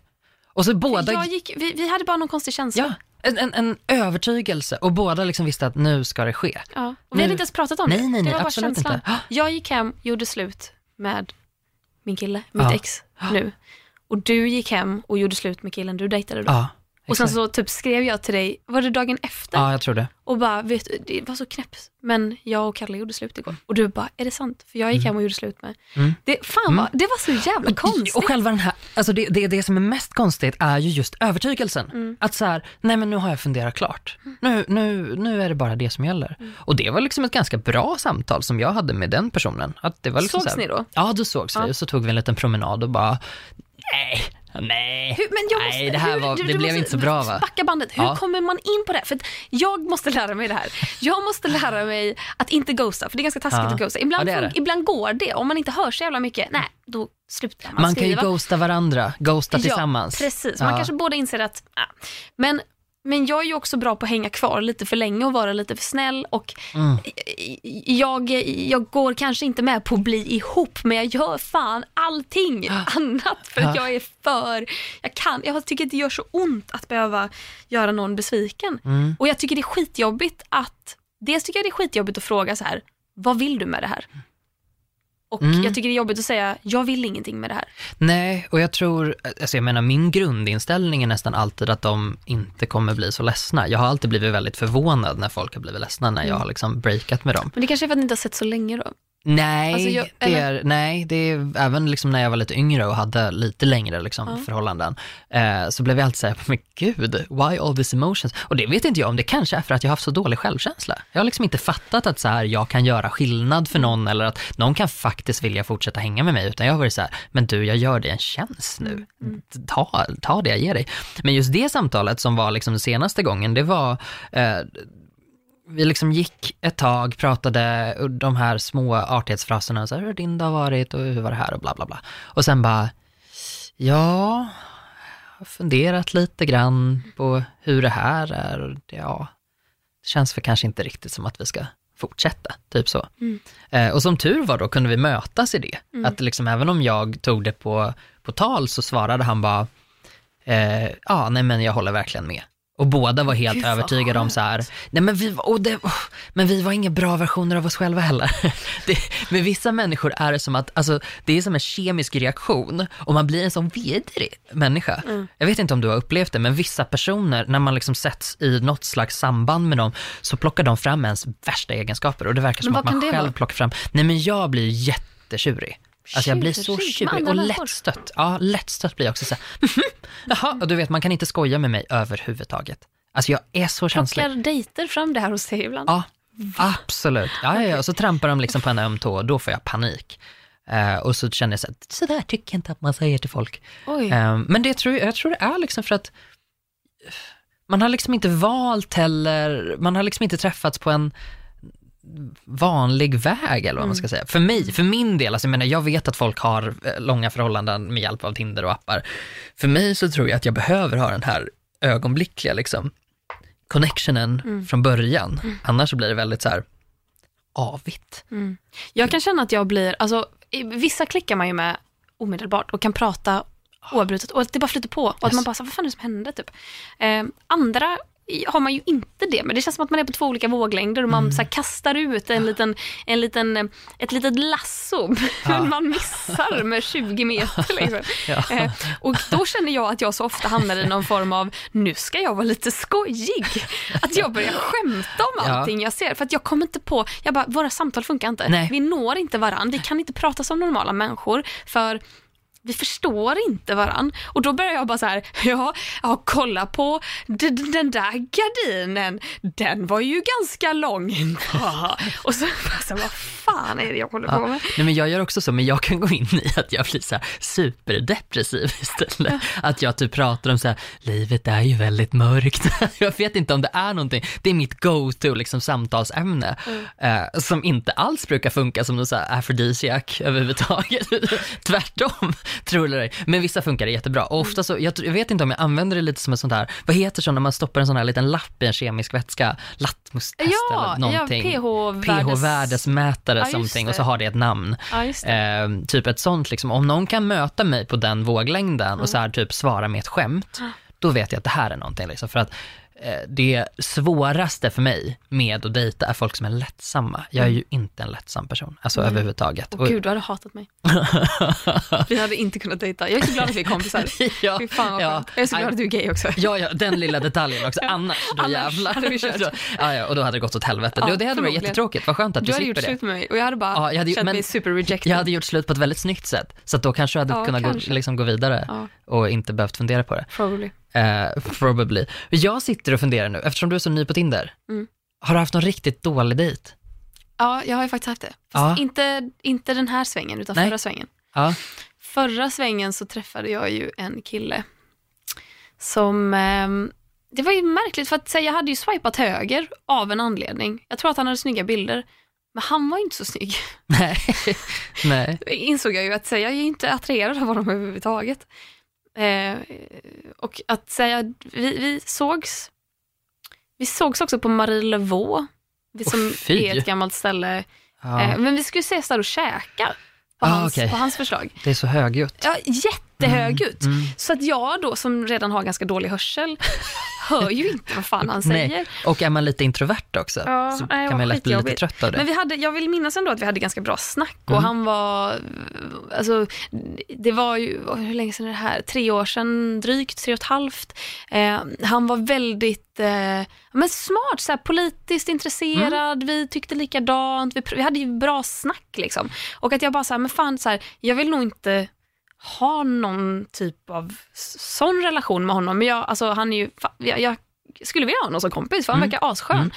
Och så båda... Jag gick, vi, vi hade bara någon konstig känsla. Ja, en, en, en övertygelse och båda liksom visste att nu ska det ske. Ja. Och vi Nu- hade inte ens pratat om Nej, det. nej, det nej, var bara känslan. inte. Jag gick hem, gjorde slut med min kille, mitt Ja. ex nu. Och du gick hem och gjorde slut med killen du dejtade då. Ja, och sen så typ skrev jag till dig, var det dagen efter? Ja, jag tror det. Och bara, vet du, det var så knäppt. Men jag och Kalle gjorde slut igår. Och du bara, är det sant? För jag gick hem och gjorde slut med. Mm. Det, fan vad, det var så jävla konstigt. Och själva den här, alltså det, det, det som är mest konstigt är ju just övertygelsen. Mm. Att så här, nej men nu har jag funderat klart. Nu, nu, nu är det bara det som gäller. Mm. Och det var liksom ett ganska bra samtal som jag hade med den personen. Att det var liksom Sågs så här, ni då? Ja, då sågs vi Ja. och så tog vi en liten promenad och bara, nej, nej. Hur, men jag måste, Nej, det här hur, var- du, det du blev måste inte så bra, va? Backa bandet. Hur Ja. kommer man in på det? För jag måste lära mig det här. Jag måste lära mig att inte ghosta, för det är ganska taskigt Ja. att ghosta. Ibland, Ja, det det. ibland går det. Om man inte hör så jävla mycket, nej, då slutar man, Man kan ju skriva. ghosta varandra, ghosta tillsammans. Precis. Man kanske båda inser att, men men jag är ju också bra på att hänga kvar lite för länge och vara lite för snäll och Mm. jag, jag går kanske inte med på att bli ihop men jag gör fan allting annat för att Ja. jag är för, jag kan, jag tycker att det gör så ont att behöva göra någon besviken. Mm. Och jag tycker det är skitjobbigt att, dels tycker jag det är skitjobbigt att fråga så här, vad vill du med det här? Och Mm. jag tycker det är jobbigt att säga, jag vill ingenting med det här. Nej, och jag tror, alltså jag menar min grundinställning är nästan alltid att de inte kommer bli så ledsna. Jag har alltid blivit väldigt förvånad när folk har blivit ledsna när jag Mm. har liksom breakat med dem. Men det kanske är för att ni inte har sett så länge då. Nej, Alltså, jag- det är, nej, det är även liksom när jag var lite yngre och hade lite längre liksom, Ja. förhållanden, eh, så blev jag alltid såhär, men gud, why all these emotions? Och det vet inte jag om det kanske är för att jag har haft så dålig självkänsla. Jag har liksom inte fattat att så här, jag kan göra skillnad för någon eller att någon kan faktiskt vilja fortsätta hänga med mig, utan jag har varit så här, men du, jag gör dig en tjänst nu. Ta, ta det jag ger dig. Men just det samtalet som var liksom senaste gången, det var eh, vi liksom gick ett tag, pratade de här små artighetsfraserna, så här, hur har din dag varit och hur var det här och bla bla bla. Och sen bara, ja, har funderat lite grann på hur det här är och ja, det känns för kanske inte riktigt som att vi ska fortsätta, typ så. Mm. Eh, och som tur var då kunde vi mötas i det. Att liksom även om jag tog det på, på tal så svarade han bara, eh, ja, nej men jag håller verkligen med. Och båda var helt Gud, övertygade om så här, nej men vi, var- och det, oh, men vi var inga bra versioner av oss själva heller. Det, med vissa människor är det som att, alltså det är som en kemisk reaktion och man blir en sån vidrig människa. Mm. Jag vet inte om du har upplevt det, men vissa personer, när man liksom sätts i något slags samband med dem, så plockar de fram ens värsta egenskaper och det verkar som att man själv vara? plockar fram, nej men jag blir jättetjurig. Alltså jag blir så Tjurig och lättstött. Ja, lättstött blir jag också så här, jaha, och du vet man kan inte skoja med mig överhuvudtaget. Alltså jag är så känslig. Plockar dejter fram det här hos dig ibland? Ja, absolut. Ja, ja, ja. Och så trampar de liksom på en öm tå och då får jag panik. Eh, och så känner jag så här, så där tycker jag inte att man säger till folk. Oj. Eh, men det tror jag, jag tror det är liksom för att man har liksom inte valt heller, man har liksom inte träffats på en vanlig väg eller vad man ska säga. För mig, för min del, alltså jag menar jag vet att folk har eh, långa förhållanden med hjälp av Tinder och appar. För mig så tror jag att jag behöver ha den här ögonblickliga liksom connectionen från början. Annars så blir det väldigt så här avigt. Jag kan känna att jag blir, alltså vissa klickar man ju med omedelbart och kan prata oavbrutet och att det bara flyter på och att Yes. man bara, så, vad fan är det som hände typ? Eh, andra har man ju inte det, men det känns som att man är på två olika våglängder och man Mm. så kastar ut en liten, en liten, ett litet lasso, Ja. man missar med 20 meter. Liksom. Ja. Eh, och då känner jag att jag så ofta hamnar i någon form av, nu ska jag vara lite skojig. Att jag börjar skämta om Ja. allting jag ser, för att jag kommer inte på, jag bara, våra samtal funkar inte. Nej. Vi når inte varann, vi kan inte prata som normala människor, för vi förstår inte varann. Och då börjar jag bara så här, ja, ja kolla på den där gardinen, den var ju ganska lång. och så, bara så här, vad fan är det jag håller på med? Nej, men jag gör också så, men jag kan gå in i att jag blir så här superdepressiv istället. Att jag typ pratar om så här, livet är ju väldigt mörkt. jag vet inte om det är någonting, det är mitt go-to liksom samtalsämne. Eh, som inte alls brukar funka som någon så här aphrodisiac överhuvudtaget. Tvärtom. Tro eller ej. Men vissa funkar det jättebra. Och ofta så, jag, jag vet inte om jag använder det lite som ett sånt här, vad heter så när man stoppar en sån här liten lapp i en kemisk vätska? Lattmustest Ja, eller någonting. ja pH-värdes... pH-värdesmätare just something och det. så har det ett namn. Ja, det. Eh, typ ett sånt liksom, om någon kan möta mig på den våglängden Mm. och så här typ svara med ett skämt, då vet jag att det här är någonting liksom. För att det svåraste för mig med att dejta är folk som är lättsamma. Jag är ju inte en lättsam person, alltså överhuvudtaget. Åh gud, du hade hatat mig. vi hade inte kunnat dejta. Jag är så glad att vi är kompisar. ja, Fy fan vad ja. skönt. Jag är så glad att du är gay också. Ja, ja, den lilla detaljen också. Annars, då Annars jävlar. hade vi kört. ja, ja, och då hade det gått åt helvete. Ja, det, hade varit jättetråkigt. Vad skönt att Du du, hade gjort slipper det. slut med mig och jag hade bara Ja, jag hade känt men- mig super rejected. Jag hade gjort slut på ett väldigt snyggt sätt, så då kanske jag hade Ja, kunnat gå, liksom gå vidare och inte behövt fundera på det. Probably. Eh, probably. Jag sitter och funderar nu, eftersom du är så ny på Tinder. Mm. Har du haft någon riktigt dålig dejt? Ja, jag har ju faktiskt haft det. Ja. inte, inte den här svängen, utan Nej. förra svängen. Ja. Förra svängen så träffade jag ju en kille som... ehm, det var ju märkligt för att säga, jag hade ju swipat höger av en anledning. Jag tror att han hade snygga bilder. Men han var ju inte så snygg. Nej. Nej. insåg jag ju att säga, jag är inte attraherad av honom överhuvudtaget. Eh, och att säga, vi, vi sågs, vi sågs också på Marielevaux, vi Åh, som fy. är ett gammalt ställe. Ja, Eh, men vi skulle ses där och käka på, Ah, hans, okej. på hans förslag. det är så högljutt. Ja, jättehögljutt. Mm. Så att jag då som redan har ganska dålig hörsel hör ju inte vad fan han säger. Nej. Och är man lite introvert också, Ja, så nej, kan man lätt bli lite trött av det. Men vi hade, jag vill minnas ändå att vi hade ganska bra snack och Mm. han var, alltså det var ju, hur länge sedan är det här? Tre år sedan drygt, tre och ett halvt. Eh, han var väldigt eh, men smart, så här, politiskt intresserad, Mm. vi tyckte likadant, vi, vi hade ju bra snack liksom. Och att jag bara så här, men fan så här, jag vill nog inte ha någon typ av sån relation med honom. Men jag, alltså, han är ju, jag, jag skulle vilja ha honom som kompis för han Mm. verkar asskön. Mm.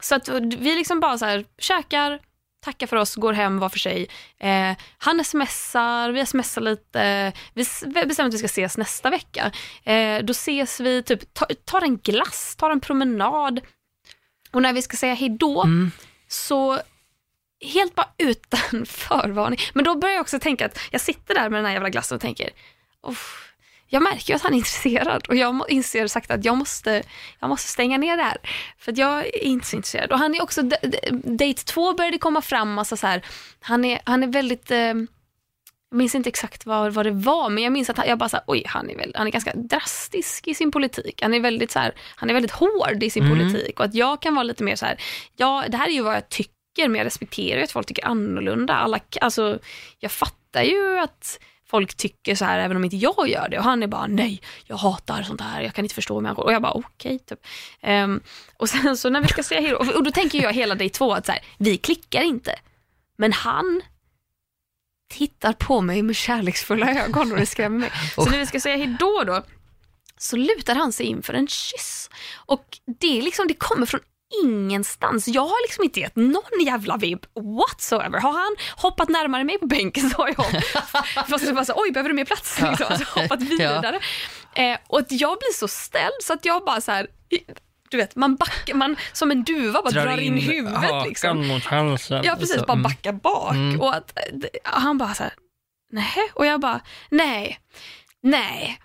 Så att vi liksom bara så här, käkar, tackar för oss, går hem var för sig. Eh, han smsar, vi smsar lite, vi bestämmer att vi ska ses nästa vecka. Eh, då ses vi, typ, ta- tar en glass, tar en promenad. Och när vi ska säga hej då, Mm. så helt bara utan förvarning. Men då börjar jag också tänka att jag sitter där med den här jävla glassen och tänker, "Uff, jag märker ju att han är intresserad och jag inser sakta att jag måste, jag måste stänga ner det här. För att jag är inte så intresserad. Och han är också, date två började komma fram massa så här, han är, han är väldigt, eh, jag minns inte exakt vad, vad det var, men jag minns att han, jag bara så här, oj, han är, väl, han är ganska drastisk i sin politik. Han är väldigt, så här, han är väldigt hård i sin Mm. politik och att jag kan vara lite mer så här, ja, det här är ju vad jag tycker, men jag respekterar ju att folk tycker annorlunda. Alla, alltså, jag fattar ju att folk tycker så här även om inte jag gör det. Och han är bara, nej, jag hatar sånt här, jag kan inte förstå människor. Och jag bara, okej, typ. Ehm, och sen så när vi ska säga hej då, och, då tänker jag hela day två att så här, vi klickar inte. Men han tittar på mig med kärleksfulla ögon och det skrämmer mig. Så när vi ska säga hej då då, så lutar han sig in för en kyss. Och det, är liksom, det kommer från ingenstans. Jag har liksom inte gett någon jävla vibb whatsoever. Har han hoppat närmare mig på bänken så har jag fast det bara så, oj behöver du mer plats? Liksom, alltså, hoppat vidare. Eh, och jag blir så ställd så att jag bara så här, du vet, man backar, man som en duva bara drar, in, huvudet. Liksom. mot halsen. Ja precis, Så, bara mm. backar bak. Mm. Och att, eh, han bara så här, nej. Och jag bara, nej, nej,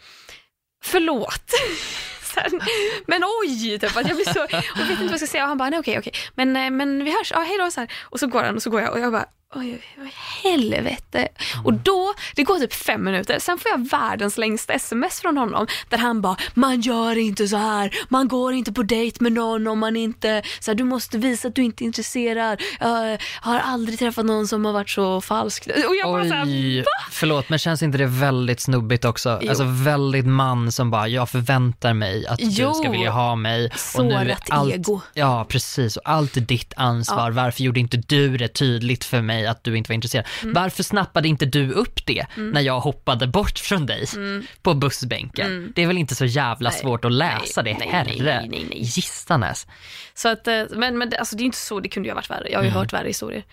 förlåt. sen. men oj, typ, att jag blir så, och vet inte vad jag ska säga. Och han bara, nej okej, okej, men, eh, men vi hörs, ja hej då. Så här. Och så går han och så går jag och jag bara, oj, i helvete. Och då, det går typ fem minuter, sen får jag världens längsta sms från honom där han bara, man gör inte så här, man går inte på dejt med någon om man inte, så här, du måste visa att du inte är intresserad. Jag har aldrig träffat någon som har varit så falsk. Och jag bara så här, Oj, förlåt men känns inte det väldigt snubbigt också? Jo. Alltså väldigt man som bara, jag förväntar mig att Jo. du ska vilja ha mig. Sårat allt, ego. Ja, precis. Och allt är ditt ansvar. Varför gjorde inte du det tydligt för mig att du inte var intresserad? Mm. Varför snappade inte du upp det när jag hoppade bort från dig på bussbänken? Det är väl inte så jävla Mm. Nej. svårt att läsa Nej, det, nej, herre. nej, nej, nej. Gistanäs. Så att, eh, men, men alltså, det är inte så, det kunde ju ha varit värre. Jag har ju hört värre historier.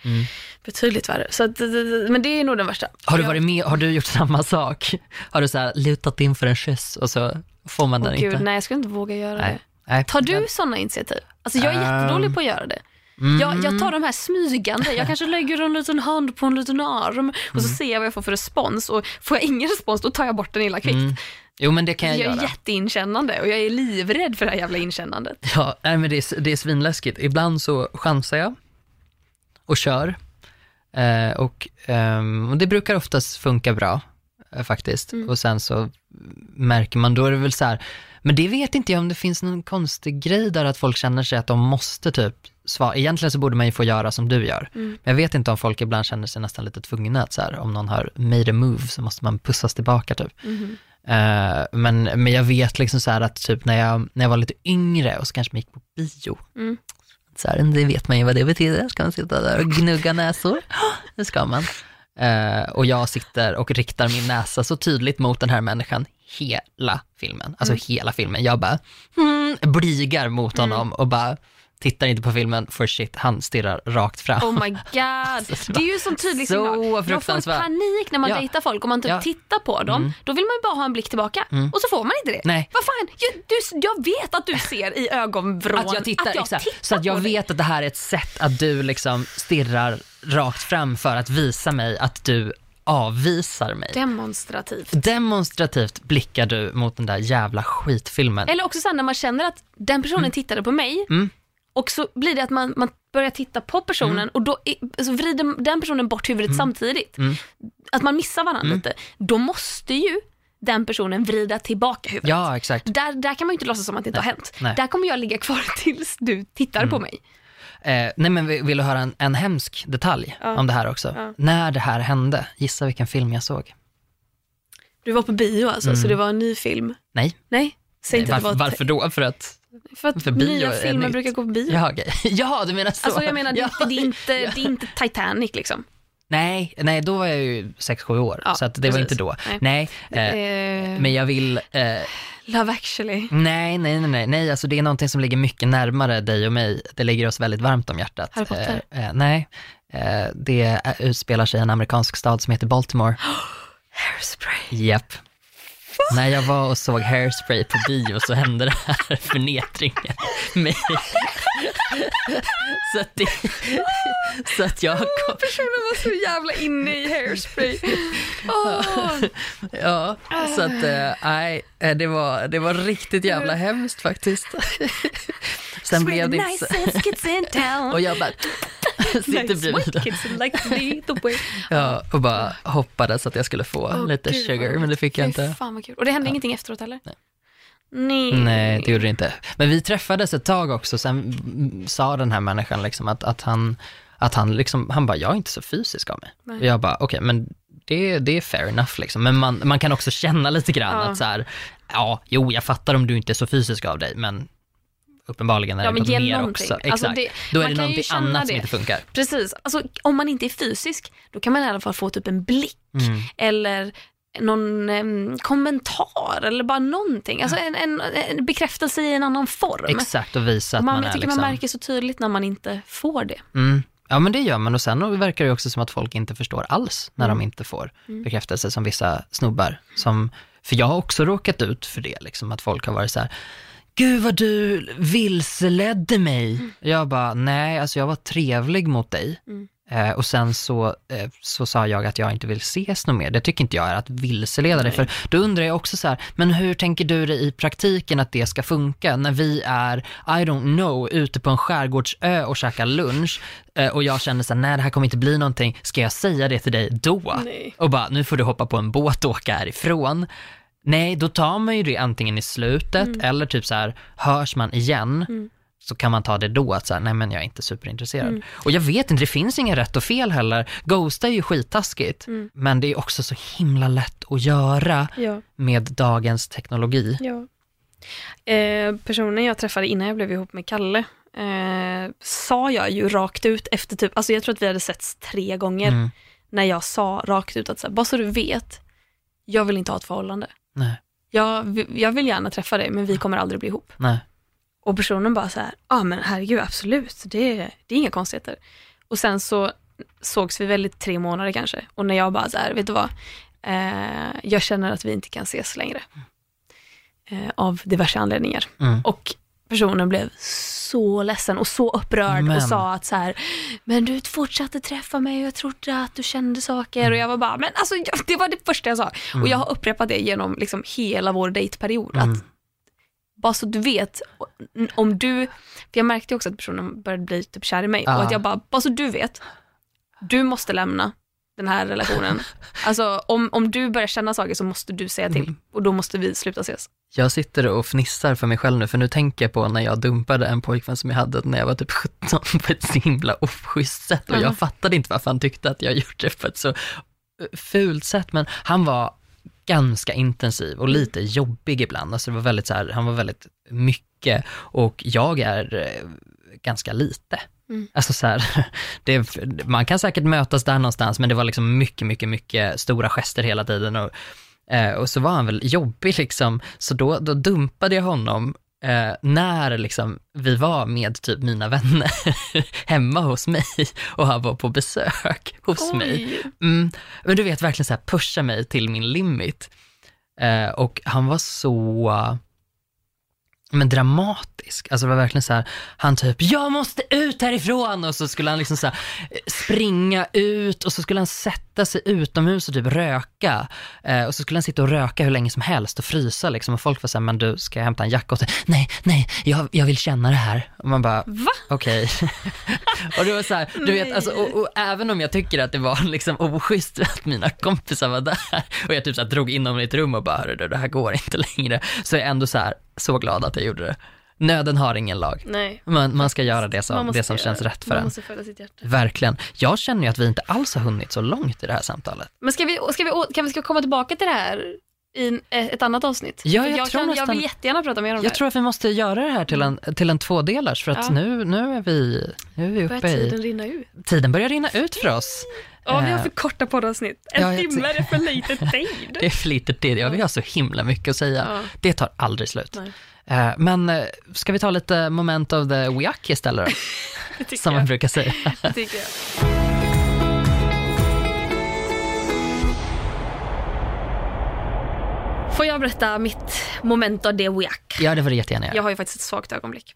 Betydligt värre. Så att, eh, men det är nog den värsta. Har du varit med, har du gjort samma sak? Har du så här lutat in för en kyss och så får man Åh den gud, inte? nej jag skulle inte våga göra Nej. det. Nej. Tar du sådana initiativ? Alltså jag är Ehm. jättedålig på att göra det. Mm. Jag, jag tar de här smygande, jag kanske lägger en liten hand på en liten arm och så Mm. ser jag vad jag får för respons och får jag ingen respons då tar jag bort den illa kvickt. Mm. Jo men det kan jag, Jag är göra. jätteinkännande och jag är livrädd för det här jävla inkännandet. Ja, nej, men det är, det är svinläskigt. Ibland så chansar jag och kör. Eh, och, ehm, och det brukar oftast funka bra eh, faktiskt. Mm. Och sen så märker man, då är det väl så här, men det vet inte jag om det finns någon konstig grej där att folk känner sig att de måste typ svara. Egentligen så borde man ju få göra som du gör. Mm. Men jag vet inte om folk ibland känner sig nästan lite tvungna att så här, om någon har made a move så måste man pussas tillbaka typ. Mhm. Eh, men, men jag vet liksom så här att typ när jag, när jag var lite yngre och så kanske man gick på bio, Mm. så här, det vet man ju vad det betyder, ska man sitta där och gnugga näsor? Det ska man. Eh, och jag sitter och riktar min näsa så tydligt mot den här människan hela filmen, alltså Mm. hela filmen. Jag bara mm, blygar mot honom och bara tittar inte på filmen för shit, han stirrar rakt fram. Oh my god. Det är ju som tydlig signal. Man får panik när man Ja. dejtar folk och man typ Ja. tittar på dem. Mm. Då vill man ju bara ha en blick tillbaka och så får man inte det. Nej. Vad fan, jag, du, jag vet att du ser i ögonvrån Att jag tittar, exakt. tittar så att jag dig. vet att det här är ett sätt att du liksom stirrar rakt fram för att visa mig att du avvisar mig. Demonstrativt. Demonstrativt blickar du mot den där jävla skitfilmen. Eller också sen när man känner att den personen tittade på mig Mm. Och så blir det att man, man börjar titta på personen och då är, så vrider den personen bort huvudet samtidigt. Mm. Att man missar varandra lite. Då måste ju den personen vrida tillbaka huvudet. Ja, exakt. Där, där kan man ju inte låtsas som att det inte har hänt. Nej. Där kommer jag ligga kvar tills du tittar på mig. Eh, nej men vill du höra en, en hemsk detalj Ja. om det här också? Ja. När det här hände, gissa vilken film jag såg? Du var på bio alltså, så det var en ny film. Nej, Nej, säg inte varför, att det var varför då? För att, För att för bio nya filmer brukar gå på bio. ja, okej. ja du menar så. Alltså jag menar, det, ja. det, är inte, det är inte Titanic liksom. Nej, nej, då var jag ju 6-7 år, Ja, så att det var precis. inte då. Nej. Nej, eh, Eh, men jag vill, eh, Love actually. Nej, nej, nej, nej, nej, alltså det är någonting som ligger mycket närmare dig och mig. Det ligger oss väldigt varmt om hjärtat. Harry Potter? Eh, eh, nej, eh, det utspelar sig i en amerikansk stad som heter Baltimore. Hairspray. Japp. När jag var och såg Hairspray på bio så hände det här förnedringen mig. så, att det, så att jag kom, Personen var så jävla inne i hairspray. Åh. ja, så att eh, nej, eh, det var, det var riktigt jävla hemskt faktiskt. Sen blev det inte så, och jag bara sitter bredvid like. Ja, och bara hoppades att jag skulle få Åh, lite gud, sugar, men det fick jag inte. Fan vad kul. Och det hände ingenting efteråt heller? Nej. Nej. Nej, det gjorde det inte. Men vi träffades ett tag också, sen sa den här människan liksom att, att han, att han liksom, han bara, jag är inte så fysisk av mig. Nej. Och jag bara, okej, men det, det är fair enough liksom. Men man, man kan också känna lite grann Ja. att så här, ja, jo, jag fattar om du inte är så fysisk av dig, men uppenbarligen är Ja, det något mer någonting. också. Alltså, Exakt. det- Då är det någonting annat det. som inte funkar. Precis. Alltså, om man inte är fysisk, då kan man i alla fall få typ en blick Mm. eller någon em, kommentar eller bara någonting. Alltså en, en, en bekräftelse i en annan form. Exakt, och visa att man, man, jag är tycker liksom... man märker så tydligt när man inte får det. Mm. Ja men det gör man och sen verkar det också som att folk inte förstår alls när Mm. de inte får bekräftelse som vissa snubbar. Som, för jag har också råkat ut för det, liksom, att folk har varit så här, gud vad du vilseledde mig. Mm. Jag bara, nej alltså jag var trevlig mot dig. Mm. Eh, och sen så, eh, så sa jag att jag inte vill ses något mer. Det tycker inte jag är att vilseleda dig. För då undrar jag också så här, men hur tänker du dig i praktiken att det ska funka när vi är, I don't know, ute på en skärgårdsö och käkar lunch eh, och jag känner så här, nej det här kommer inte bli någonting. Ska jag säga det till dig då? Nej. Och bara, nu får du hoppa på en båt och åka härifrån. Nej, då tar man ju det antingen i slutet eller typ så här, hörs man igen så kan man ta det då, att så här, nej men jag är inte superintresserad. Och jag vet inte, det finns inga rätt och fel heller. Ghosta är ju skittaskigt, men det är också så himla lätt att göra Ja. med dagens teknologi. Ja. Eh, personen jag träffade innan jag blev ihop med Kalle eh, sa jag ju rakt ut efter typ, alltså jag tror att vi hade setts tre gånger Mm. när jag sa rakt ut att så här, bara så du vet, jag vill inte ha ett förhållande. Nej, Jag, jag vill gärna träffa dig men vi kommer aldrig bli ihop. nej. Och personen bara så här, ja ah, men herregud absolut, det, det är inga konstigheter. Och sen så sågs vi väl i tre månader kanske. Och när jag bara så här, vet du vad, eh, jag känner att vi inte kan ses längre. Eh, av diverse anledningar. Mm. Och personen blev så ledsen och så upprörd Men. och sa att så här, men du fortsatte träffa mig och jag trodde att du kände saker Mm. och jag var bara, men alltså det var det första jag sa. Och jag har upprepat det genom liksom hela vår dejtperiod. Mm. Att bara så du vet, om du, för jag märkte också att personen började bli typ kär i mig Ja. och att jag bara, bara så du vet, du måste lämna den här relationen. alltså om, om du börjar känna saker så måste du säga till Mm. och då måste vi sluta ses. Jag sitter och fnissar för mig själv nu, för nu tänker jag på när jag dumpade en pojkvän som jag hade när jag var typ 17 på ett så himla oschysst sätt och Mm. jag fattade inte varför han tyckte att jag gjorde det på ett så eh, fult sätt, men han var ganska intensiv och lite jobbig ibland. Alltså det var väldigt så här, han var väldigt mycket och jag är eh, ganska lite. Mm. Alltså så här, det, man kan säkert mötas där någonstans, men det var liksom mycket, mycket, mycket stora gester hela tiden och, eh, och så var han väl jobbig liksom, så då, då dumpade jag honom eh, när liksom vi var med typ mina vänner hemma hos mig och han var på besök hos mig. Mm, men du vet verkligen så här pusha mig till min limit. Eh, och han var så men dramatisk. Alltså det var verkligen så här, han typ, jag måste ut härifrån! Och så skulle han liksom så här, eh, springa ut och så skulle han sätta sig utomhus och typ röka. Eh, och så skulle han sitta och röka hur länge som helst och frysa liksom. Och folk var så här, men du, ska jag hämta en jacka åt dig? Nej, nej, jag, jag vill känna det här. Och man bara, Va? okej. och det var så här, du vet, alltså, och, och även om jag tycker att det var liksom oschysst att mina kompisar var där och jag typ så här, drog in dem i ett rum och bara, du, det här går inte längre. Så är jag ändå så här, så glad att jag gjorde det. Nöden har ingen lag. Nej. Man, man ska göra det som, det som göra känns rätt för Man en. måste följa sitt hjärta. Verkligen. Jag känner ju att vi inte alls har hunnit så långt i det här samtalet. Men ska vi, ska vi, kan vi ska komma tillbaka till det här i eh, ett annat avsnitt? Ja, jag jag, tror kan, jag nästan- vill jättegärna prata mer om det Jag tror att vi måste göra det här till en, till en tvådelars för att Ja. nu, nu är vi, nu är vi Börjar uppe i, tiden rinna ut? tiden börjar rinna ut för oss. Ja, vi har Eh, för korta poddavsnitt. En ja, jag timme är för lite tid. Det är för lite tid, ja vi har så himla mycket att säga. Ja. Det tar aldrig slut. Nej. Eh, Men eh, ska vi ta lite moment of the week istället då? Som man jag. brukar säga. Det tycker jag. Får jag berätta mitt moment av det week? Ja, det var det jättegärna göra. Jag har ju faktiskt ett svagt ögonblick.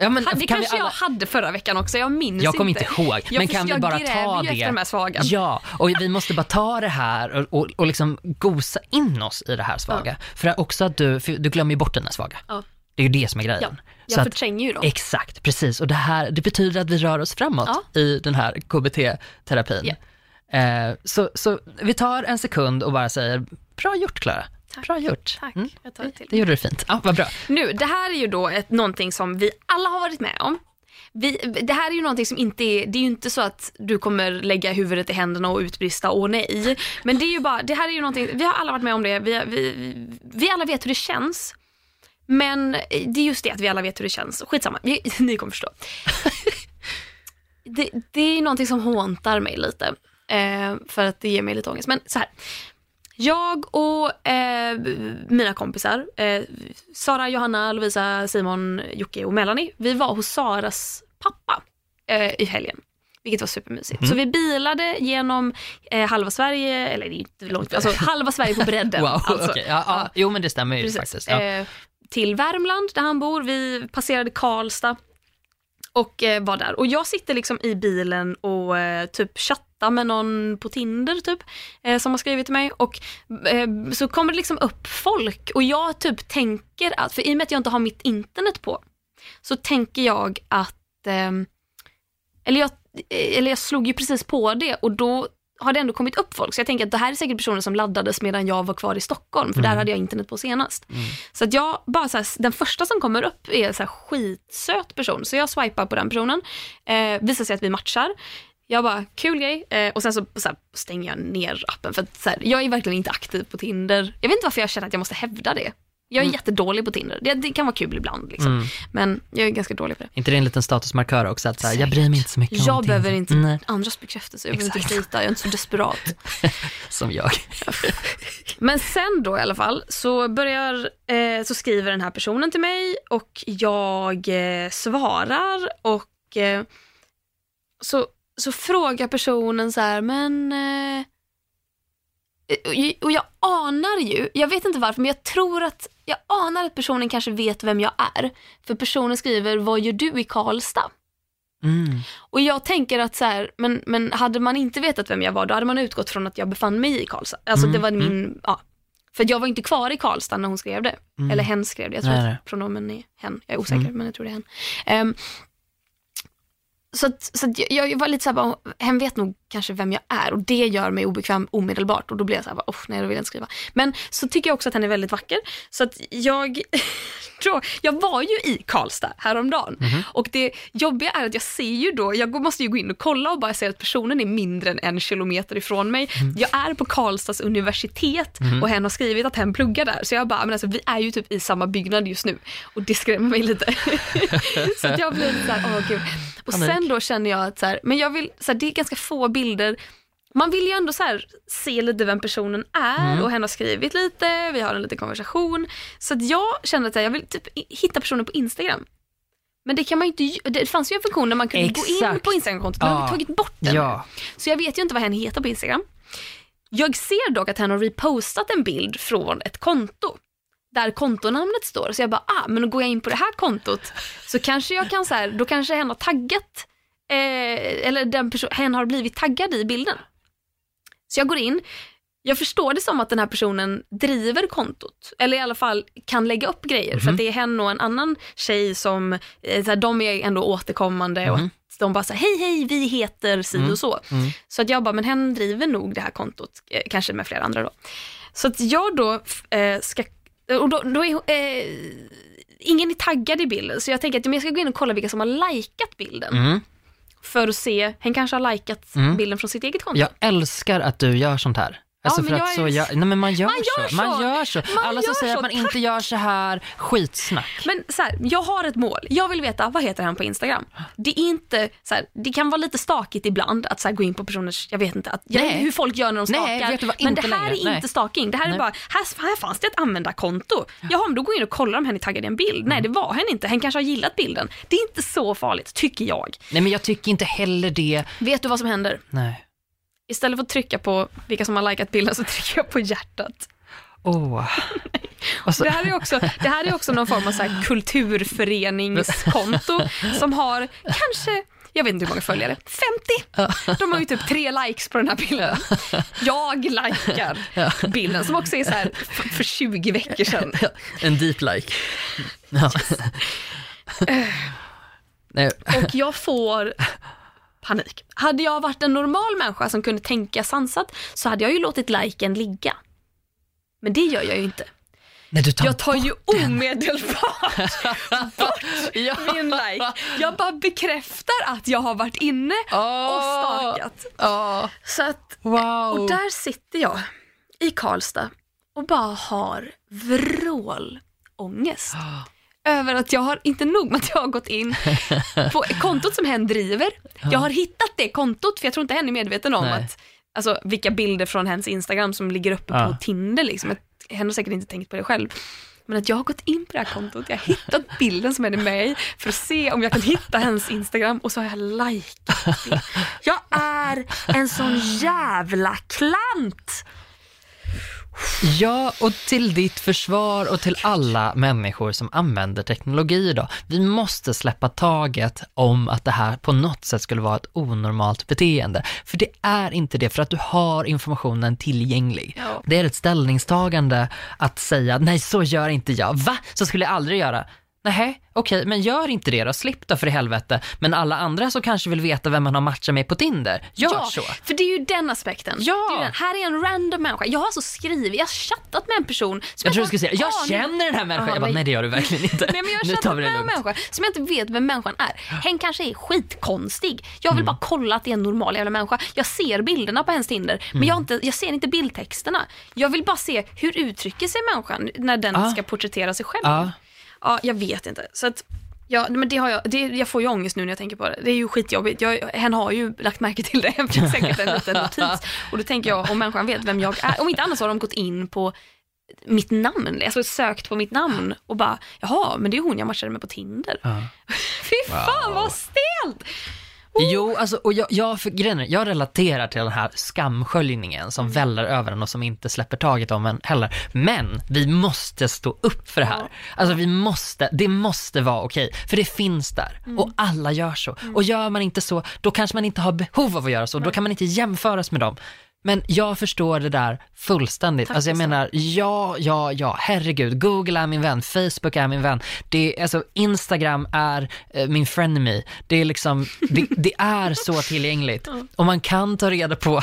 Ja, men Det kanske alla... jag hade förra veckan också, jag minns Jag kommer inte. inte ihåg, Jag men kan vi bara ta det? efter de här svaga. Ja, och vi måste bara ta det här och, och, och liksom gosa in oss i det här svaga. För att också att du, för du glömmer ju bort här svaga. Ja. Det är ju det som är grejen. Ja, jag förtränger ju dem. exakt, precis. Och det här, det betyder att vi rör oss framåt i den här KBT-terapin. Eh, så, så vi tar en sekund och bara säger, bra gjort Klara. Tack. Bra gjort. Tack, Mm, jag tar det till. det gjorde du fint. Ja, vad bra. Nu, det här är ju då ett, någonting som vi alla har varit med om. Vi, det här är ju någonting som inte är, det är ju inte så att du kommer lägga huvudet i händerna och utbrista åh nej. Men det är ju bara, det här är ju någonting, vi har alla varit med om det, vi, vi, vi alla vet hur det känns. Men det är just det att vi alla vet hur det känns. Skitsamma, vi, ni kommer förstå. Det, det är någonting som håntar mig lite. Eh, för att det ger mig lite ångest. Men så här. Jag och eh, mina kompisar, eh, Sara, Johanna, Lovisa, Simon, Jocke och Melanie, vi var hos Saras pappa eh, i helgen. Vilket var supermysigt. Så vi bilade genom eh, halva Sverige, eller inte långt, alltså halva Sverige på bredden. Wow, alltså. okej. ja, ja. Jo, men det stämmer ju Precis. faktiskt. Ja. Eh, till Värmland där han bor. Vi passerade Karlstad och eh, var där. Och jag sitter liksom i bilen och typ chattar med någon på Tinder typ, eh, som har skrivit till mig. Och eh, så kommer det liksom upp folk och jag typ tänker att, för i och med att jag inte har mitt internet på, så tänker jag att, eh, eller, jag, eh, eller jag slog ju precis på det och då har det ändå kommit upp folk. Så jag tänker att det här är säkert personer som laddades medan jag var kvar i Stockholm, för där hade jag internet på senast. Så att jag bara så här, den första som kommer upp är en så här skitsöt person, så jag swipar på den personen. Eh, visar sig att vi matchar. Jag bara, kul grej. Eh, och sen så, så här, stänger jag ner appen för att så här, jag är verkligen inte aktiv på Tinder. Jag vet inte varför jag känner att jag måste hävda det. Jag är jättedålig på Tinder. Det, det kan vara kul ibland, liksom. men jag är ganska dålig på det. inte det en liten statusmarkör också? Att så här, jag bryr mig inte så mycket om Jag behöver inte Nej, andras bekräftelse, jag behöver inte dejta, jag är inte så desperat. som jag. Men sen då i alla fall så börjar, eh, så skriver den här personen till mig och jag eh, svarar och eh, så, så frågar personen så här, men eh, eh, och jag anar ju, jag vet inte varför, men jag tror att, jag anar att personen kanske vet vem jag är. För personen skriver, vad gör du i Karlstad? Mm. Och jag tänker att så här, men, men hade man inte vetat vem jag var, då hade man utgått från att jag befann mig i Karlstad. Alltså Mm, det var min, ja. För jag var inte kvar i Karlstad när hon skrev det. Eller hen skrev det, jag tror Mm. Nej, att pronomen är hen. Jag är osäker, Mm. men jag tror det är hen. Ehm, så att, så att jag, jag var lite såhär, hen vet nog kanske vem jag är och det gör mig obekväm omedelbart och då blir jag såhär, bara, oh, nej då vill jag inte skriva. Men så tycker jag också att han är väldigt vacker. Så att jag, då, jag var ju i Karlstad häromdagen och det jobbiga är att jag ser ju då, jag måste ju gå in och kolla och bara se att personen är mindre än en kilometer ifrån mig. Jag är på Karlstads universitet och hen har skrivit att hen pluggar där. Så jag bara, men alltså vi är ju typ i samma byggnad just nu och det skrämmer mig lite. så att jag blir lite såhär, åh gud. Och sen då känner jag att så här, men jag vill, så här, det är ganska få bilder man vill ju ändå så här, se lite vem personen är och hen har skrivit lite, vi har en liten konversation. Så att jag känner att jag vill typ hitta personen på Instagram. Men det kan man inte Det fanns ju en funktion där man kunde gå in Exakt. på Instagramkontot, men de har Ja. tagit bort den. Ja. Så jag vet ju inte vad hen heter på Instagram. Jag ser dock att hen har repostat en bild från ett konto där kontonamnet står. Så jag bara, ah, men då går jag in på det här kontot så kanske jag kan så här, då kanske hen har taggat, eh, eller den person, hen har blivit taggad i bilden. Så jag går in, jag förstår det som att den här personen driver kontot, eller i alla fall kan lägga upp grejer, för att det är hen och en annan tjej som, eh, så här, de är ändå återkommande och Mhm. att de bara säger hej hej vi heter si och så. Mm. Så att jag bara, men hen driver nog det här kontot, eh, kanske med flera andra då. Så att jag då eh, ska, och då, då är eh, ingen är taggad i bilden, så jag tänker att jag ska gå in och kolla vilka som har likat bilden. För att se, hen kanske har likat Mm. bilden från sitt eget konto. Jag älskar att du gör sånt här. Alltså men för att så är- gör, nej men man gör, Man gör så. Man så. gör så. Man Alla som säger så. att man inte gör så här, skitsnack. Men så här, jag har ett mål. Jag vill veta, vad heter han på Instagram? Det är inte, så här, det kan vara lite stakigt ibland att så här, gå in på personers, jag vet inte, att, jag Nej. hur folk gör när de Nej, stakar. vet du vad, men det här längre. är Nej. inte stalking. Det här är Nej. bara, här, här fanns det ett användarkonto. Jaha, men då går jag in och kollar om hen är taggad i en bild. Nej, Mm. det var hen inte. Hen kanske har gillat bilden. Det är inte så farligt, tycker jag. Nej men jag tycker inte heller det. Vet du vad som händer? Nej. Istället för att trycka på vilka som har likat bilden så trycker jag på hjärtat. Och så, Det här är också, det här är också någon form av så här kulturföreningskonto som har kanske, jag vet inte hur många följare, 50. De har ju typ tre likes på den här bilden. Jag likar bilden som också är så här för 20 veckor sedan. en deep like. Ja. Nej, Och jag får panik. Hade jag varit en normal människa som kunde tänka sansat så hade jag ju låtit liken ligga. Men det gör jag ju inte. nej du tar Jag tar ju omedelbart bort Ja. min like. Jag bara bekräftar att jag har varit inne och Åh. stakat. Åh, Så att, wow. och där sitter jag i Karlstad och bara har vrålångest. Över att jag har, inte nog med att jag har gått in på kontot som hen driver. Jag har hittat det kontot, för jag tror inte hen är medveten om Nej. att, alltså, vilka bilder från hens Instagram som ligger uppe Ja. på Tinder. Liksom. Hen har säkert inte tänkt på det själv. Men att jag har gått in på det här kontot, jag har hittat bilden som är med i för att se om jag kan hitta hennes Instagram och så har jag likat det. Jag är en sån jävla klant! Ja, och till ditt försvar och till alla människor som använder teknologi idag. Vi måste släppa taget om att det här på något sätt skulle vara ett onormalt beteende. För det är inte det, för att du har informationen tillgänglig. Ja. Det är ett ställningstagande att säga, nej så gör inte jag. Va? Så skulle jag aldrig göra. Nej, okej, men gör inte det då, slipp då för i helvete. Men alla andra som kanske vill veta vem man har matchat med på Tinder, gör ja, så. för det är ju den aspekten. Ja. Är den. Här är en random människa. Jag har alltså skrivit, jag har chattat med en person som Jag tror du skulle säga, jag aning- känner den här människan. Ja, Jag bara, men- nej det gör du verkligen inte. Nej men jag nu har tar chattat med det en människa som jag inte vet vem människan är. Hen kanske är skitkonstig. Jag Mm. vill bara kolla att det är en normal jävla människa. Jag ser bilderna på hennes Tinder, men Mm. jag, har inte, jag ser inte bildtexterna. Jag vill bara se hur uttrycker sig människan när den Ja. ska porträttera sig själv. Ja. Ja, jag vet inte. Så att, ja, men det har jag, det, jag får ju ångest nu när jag tänker på det. Det är ju skitjobbigt. Jag, hen har ju lagt märke till det. Jag fick säkert en liten notis. Och då tänker jag, om människan vet vem jag är. Om inte annat så har de gått in på mitt namn, alltså sökt på mitt namn och bara, jaha, men det är hon jag matchade med på Tinder. Ja. Fy fan vad stelt! Jo, alltså, och jag, jag, för, grejen jag relaterar till den här skamsköljningen som Mm. väller över en och som inte släpper taget om en heller. Men vi måste stå upp för det här. Alltså vi måste, det måste vara okej, för det finns där Mm. och alla gör så. Och gör man inte så, då kanske man inte har behov av att göra så, då kan man inte jämföras med dem. Men jag förstår det där fullständigt. Tack alltså jag menar, ja, ja, ja, herregud, Google är min vän, Facebook är min vän, det, alltså Instagram är eh, min frenemy. Det är liksom, det, det är så tillgängligt. Och man kan ta reda på,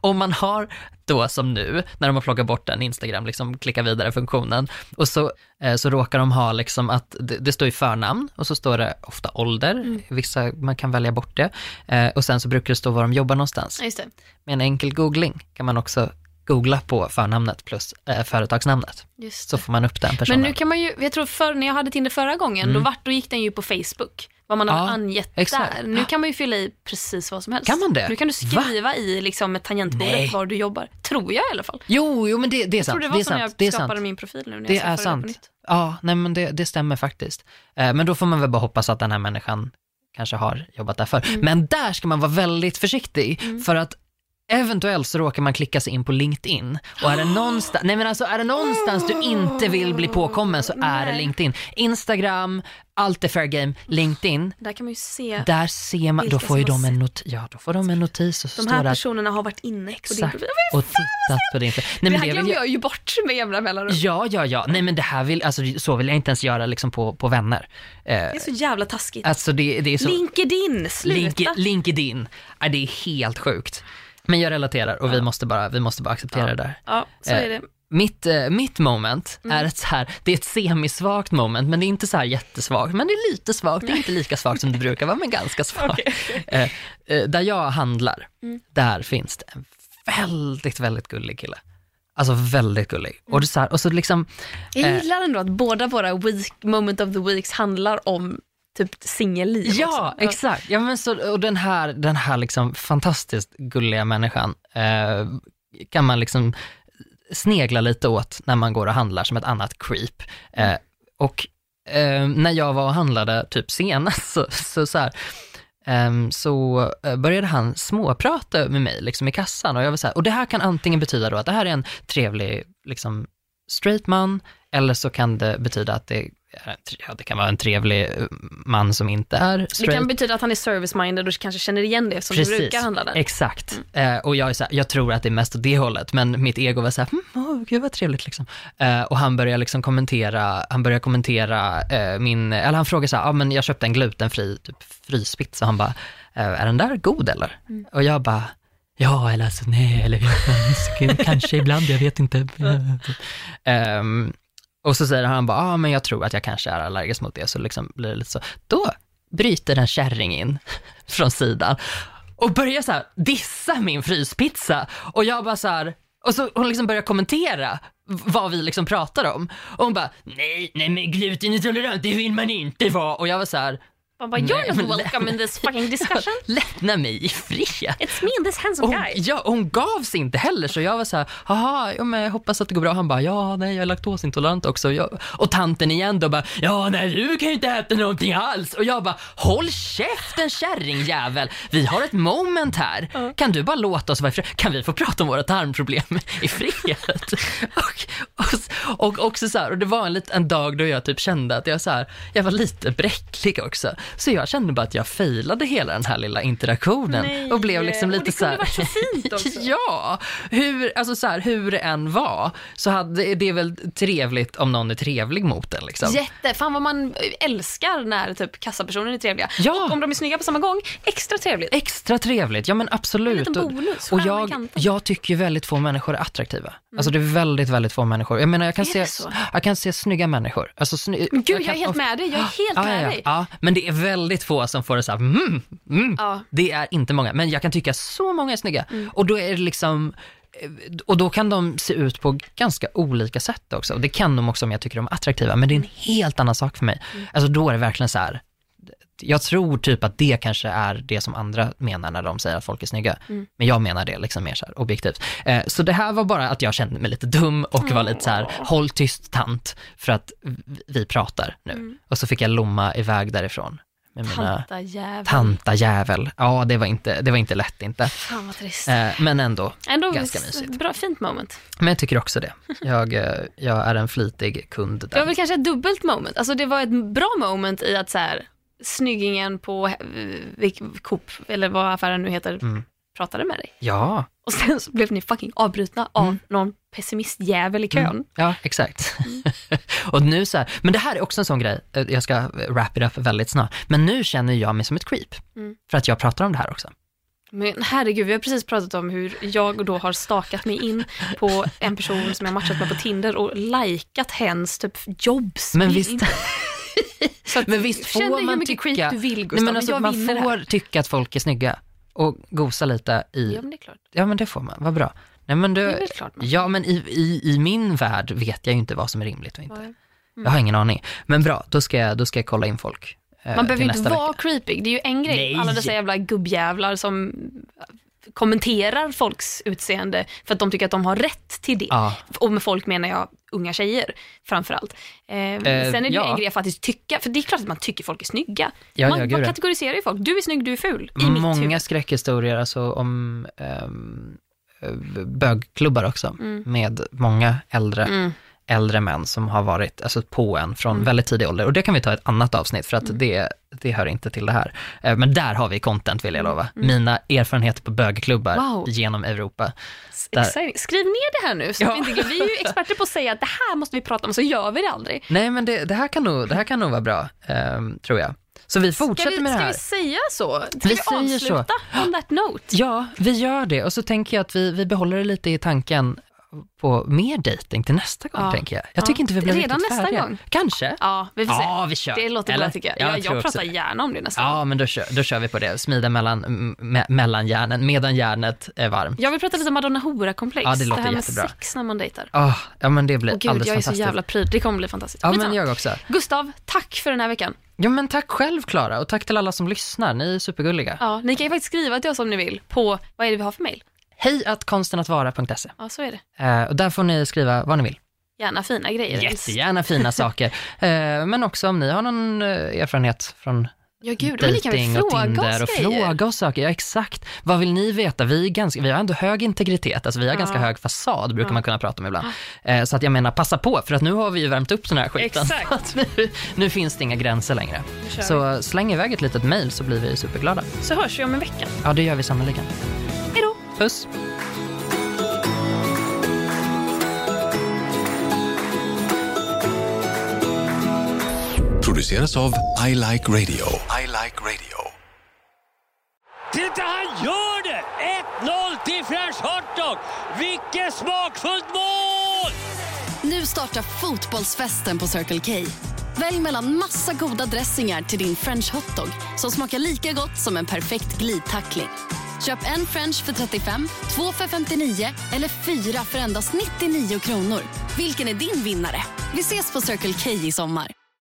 om man har då som nu, när de har plockat bort den Instagram, liksom klicka vidare-funktionen, och så, eh, så råkar de ha liksom att, det, det står i förnamn, och så står det ofta ålder, vissa, man kan välja bort det, eh, och sen så brukar det stå var de jobbar någonstans just det. med en enkel googling kan man också googla på förnamnet plus eh, företagsnamnet. Just Så får man upp den personen. Men nu kan man ju, jag tror förr när jag hade Tinder förra gången, då, vart, då gick den ju på Facebook. Vad man Mm. Ja, angett exakt. där. Nu kan man ju fylla i precis vad som helst. Kan man det? Nu kan du skriva i liksom ett tangentbordet Nej. var du jobbar. Tror jag i alla fall. Jo, jo men det, det är Jag tror sant. det Det var är så sant. jag Det skapade sant. min profil nu när Det jag är det på sant. nytt. Ja, nej men det, det stämmer faktiskt. Eh, men då får man väl bara hoppas att den här människan kanske har jobbat där förr. Mm. Men där ska man vara väldigt försiktig för att Eventuellt så råkar man klicka sig in på LinkedIn och är det någonstans, nej men alltså är det någonstans du inte vill bli påkommen så är det Nej. LinkedIn. Instagram, allt är fair game, LinkedIn, Där kan man ju se, Där ser man, då Vilka får ju som de har en, not, ja, då får de en notis och så de står här det att, personerna har varit inne på din exakt, profil. och tittat på din. Nej, Det men här det glömmer vill jag, jag ju bort med jämna mellanrum. ja, ja, ja, nej men det här vill, alltså så vill jag inte ens göra liksom på, på vänner. Eh, Det är så jävla taskigt. alltså det, det är så, LinkedIn, sluta. Link, LinkedIn, ja, det är helt sjukt. Men jag relaterar och vi måste bara, vi måste bara acceptera det där. Ja, så Eh, är det. Mitt, eh, mitt moment Mm. är ett så här, det är ett semisvagt moment, men det är inte så här jättesvagt, men det är lite svagt, det är inte lika svagt som det brukar vara, men ganska svagt. Okej. Eh, eh, där jag handlar, Mm. där finns det en väldigt, väldigt gullig kille. Alltså väldigt gullig. Och, det är så här, och så liksom, Jag eh, gillar ändå att båda våra week, moment of the weeks handlar om typ singelliv ja, också. exakt. Ja, men så, och den här, den här liksom fantastiskt gulliga människan eh, kan man liksom snegla lite åt när man går och handlar som ett annat creep. Eh, och eh, när jag var och handlade typ senast så, så, så här, ehm, så eh, började han småprata med mig liksom i kassan och jag var så här, och det här kan antingen betyda då att det här är en trevlig liksom straight man eller så kan det betyda att det, ja, det kan vara en trevlig eh, man som inte är Det straight. kan betyda att han är service-minded och kanske känner igen det eftersom du brukar handla där. Exakt. Eh, och jag är så här, jag tror att det är mest åt det hållet, men mitt ego var så här, hm, åh, gud vad trevligt liksom. Eh, och han börjar liksom kommentera, han börjar kommentera eh, min, eller han frågar så här, ja ah, men jag köpte en glutenfri typ fryspizza, han bara, eh, är den där god eller? Mm. Och jag bara, ja eller alltså nej, eller kanske ibland, jag vet inte. Ehm, och så säger han bara, ja ah, men jag tror att jag kanske är allergisk mot det, så liksom blir det lite så. Då bryter en kärring in från sidan och börjar så här dissa min fryspizza. Och jag bara så här, och så hon liksom börjar kommentera vad vi liksom pratar om. Och hon bara, nej, nej men glutenintolerant, det vill man inte vara. Och jag var så här, man bara, you're not welcome in this fucking discussion. lämna mig i fred. It's me and this handsome Och, guy. ja, hon gav sig inte heller, så jag var så här, haha, ja, men jag hoppas att det går bra. Han bara, ja, nej, jag är laktosintolerant också. Jag, och tanten igen då bara, ja, nej, du kan ju inte äta någonting alls. Och jag bara, håll käften kärringjävel, vi har ett moment här. Kan du bara låta oss vara i fred? Kan vi få prata om våra tarmproblem i fred? och, och, och också så här, och det var en, en dag då jag typ kände att jag så här, jag var lite bräcklig också. Så jag kände bara att jag failade hela den här lilla interaktionen Nej, och blev liksom och lite det så här. varit så fint också. ja, hur, alltså så här, hur det än var så hade, det är väl trevligt om någon är trevlig mot en liksom. Jätte, fan vad man älskar när typ kassapersoner är trevliga. Ja. Och om de är snygga på samma gång, extra trevligt. Extra trevligt, ja men absolut. En liten Och- bonus, och jag, jag tycker ju väldigt få människor är attraktiva. Alltså det är väldigt, väldigt få människor. Jag menar jag kan, Är se, jag kan se snygga människor. Alltså, sny, gud, jag, kan är helt med dig. Jag är helt Ja, med ja, dig. ja, men det är väldigt få som får det så här, mm, mm. Ja. Det är inte många, men jag kan tycka så många är snygga. Mm. Och då är det liksom, eh, och då kan de se ut på ganska olika sätt också. Och det kan de också om jag tycker de är attraktiva, men det är en helt annan sak för mig. Mm. Alltså då är det verkligen så här, jag tror typ att det kanske är det som andra menar när de säger att folk är snygga. Mm. Men jag menar det liksom mer så här objektivt. Eh, så det här var bara att jag kände mig lite dum och var lite så här, håll tyst tant, för att vi pratar nu. Mm. Och så fick jag lomma iväg därifrån mina Tanta jävel. tanta jävel. Ja, det var inte, det var inte lätt inte. Fan vad trist. Eh, men ändå, Ändå ganska mysigt. Bra, fint moment. men jag tycker också det. Jag, eh, jag är en flitig kund Det var där. väl kanske ett dubbelt moment. Alltså det var ett bra moment i att så här, snyggingen på eh, Coop, eller vad affären nu heter, Mm. Pratade med dig. Ja, Och sen så blev ni fucking avbrutna av Mm. någon pessimistjävel i kön. Mm. Ja, exakt. Mm. och nu så här, men det här är också en sån grej, eh, jag ska wrap it up väldigt snart, men nu känner jag mig som ett creep. Mm. För att jag pratar om det här också. Men herregud, vi har precis pratat om hur jag då har stakat mig in på en person som jag matchat med på Tinder och likat hens typ jobbs. Men visst, men visst får man mycket tycka, du vill nej, Gustav, men alltså, jag man får här. tycka att folk är snygga och gosa lite i, Ja men det är klart. ja men det får man, vad bra. Nej men Det är du, väl klart man ja men i, i, i min värld vet jag ju inte vad som är rimligt och inte. får. Jag har ingen aning. Men bra, då ska jag, då ska jag kolla in folk. eh, Man behöver till ju inte nästa vara vecka. creepy. Det är ju en grej, Nej. alla dessa jävla gubbjävlar som kommenterar folks utseende för att de tycker att de har rätt till det. Ja, Och med folk menar jag unga tjejer framförallt. Eh, sen är det ja. en grej att faktiskt tycka, för det är klart att man tycker folk är snygga. ja, man ja man kategoriserar ju folk. Du är snygg, du är ful. I mitt Många huvud. skräckhistorier alltså om eh, bögklubbar också, Mm. med många äldre, Mm. Äldre män som har varit alltså, på en från Mm. väldigt tidig ålder. Och det kan vi ta ett annat avsnitt, för att det, det hör inte till det här. Eh, Men där har vi content vill jag lova. Mina erfarenheter på bögklubbar Mm. Wow. genom Europa. Där. Skriv ner det här nu. Så Ja. vi, inte vi är ju experter på att säga att det här måste vi prata om, så gör vi det aldrig. Nej, men det, det, här kan nog, det här kan nog vara bra, ehm, tror jag. Så vi fortsätter ska vi, med det ska här. vi säga så? Ska Vi vi, säger så. avsluta on that note? Ja, vi gör det. Och så tänker jag att vi, vi behåller det lite i tanken på mer dating till nästa gång, Ja. tänker jag. Jag Ja. tycker inte vi blev Redan riktigt nästa färdiga. gång. Kanske. Ja, vi får se. Ja, vi kör. Det låter Eller? bra tycker jag. Ja, Jag, jag jag, pratar det. gärna om det nästa Ja, gång. men då kör, då kör vi på det. Smida mellan, me, mellan järnen, medan järnet är varmt. Jag vill prata lite Madonna Hora-komplex. Ja, det låter här med jättebra. sex när man dejtar. Oh, ja, men det blir Åh gud, alldeles jag är så fantastiskt. jävla pryd. Det kommer bli fantastiskt. Ja, men Skitsamma. jag också. Gustav, tack för den här veckan. Ja, men tack själv, Klara, och tack till alla som lyssnar. Ni är supergulliga. Ja, ni kan ju faktiskt skriva till oss om ni vill på, vad är det vi har för mail? Hej att konstenattvara.se. Ja, så är det. Eh, och där får ni skriva vad ni vill. Gärna fina grejer. Jättegärna fina saker. Eh, men också om ni har någon eh, erfarenhet från Ja, gud, men ni kan väl och fråga Tinder och oss grejer? fråga oss saker. Ja, exakt. Vad vill ni veta? Vi, är ganska, vi har ändå hög integritet, alltså vi har Ja. ganska hög fasad, brukar Ja. man kunna prata om ibland. Eh, så att jag menar, passa på, för att nu har vi ju värmt upp den här skiten. Exakt. Nu, nu finns det inga gränser längre. Så släng iväg ett litet mejl så blir vi superglada. så hörs vi om en vecka. Ja, det gör vi sannoliken. Puss! produceras av I Like Radio. I Like Radio. Titta, han gör det! 1-0 till French Hotdog! Vilket smakfullt mål! Nu startar fotbollsfesten på Circle K. Välj mellan massa goda dressingar till din french hotdog som smakar lika gott som en perfekt glidtackling. Köp en french för 35, två för 59 eller fyra för endast 99 kronor. Vilken är din vinnare? Vi ses på Circle K i sommar.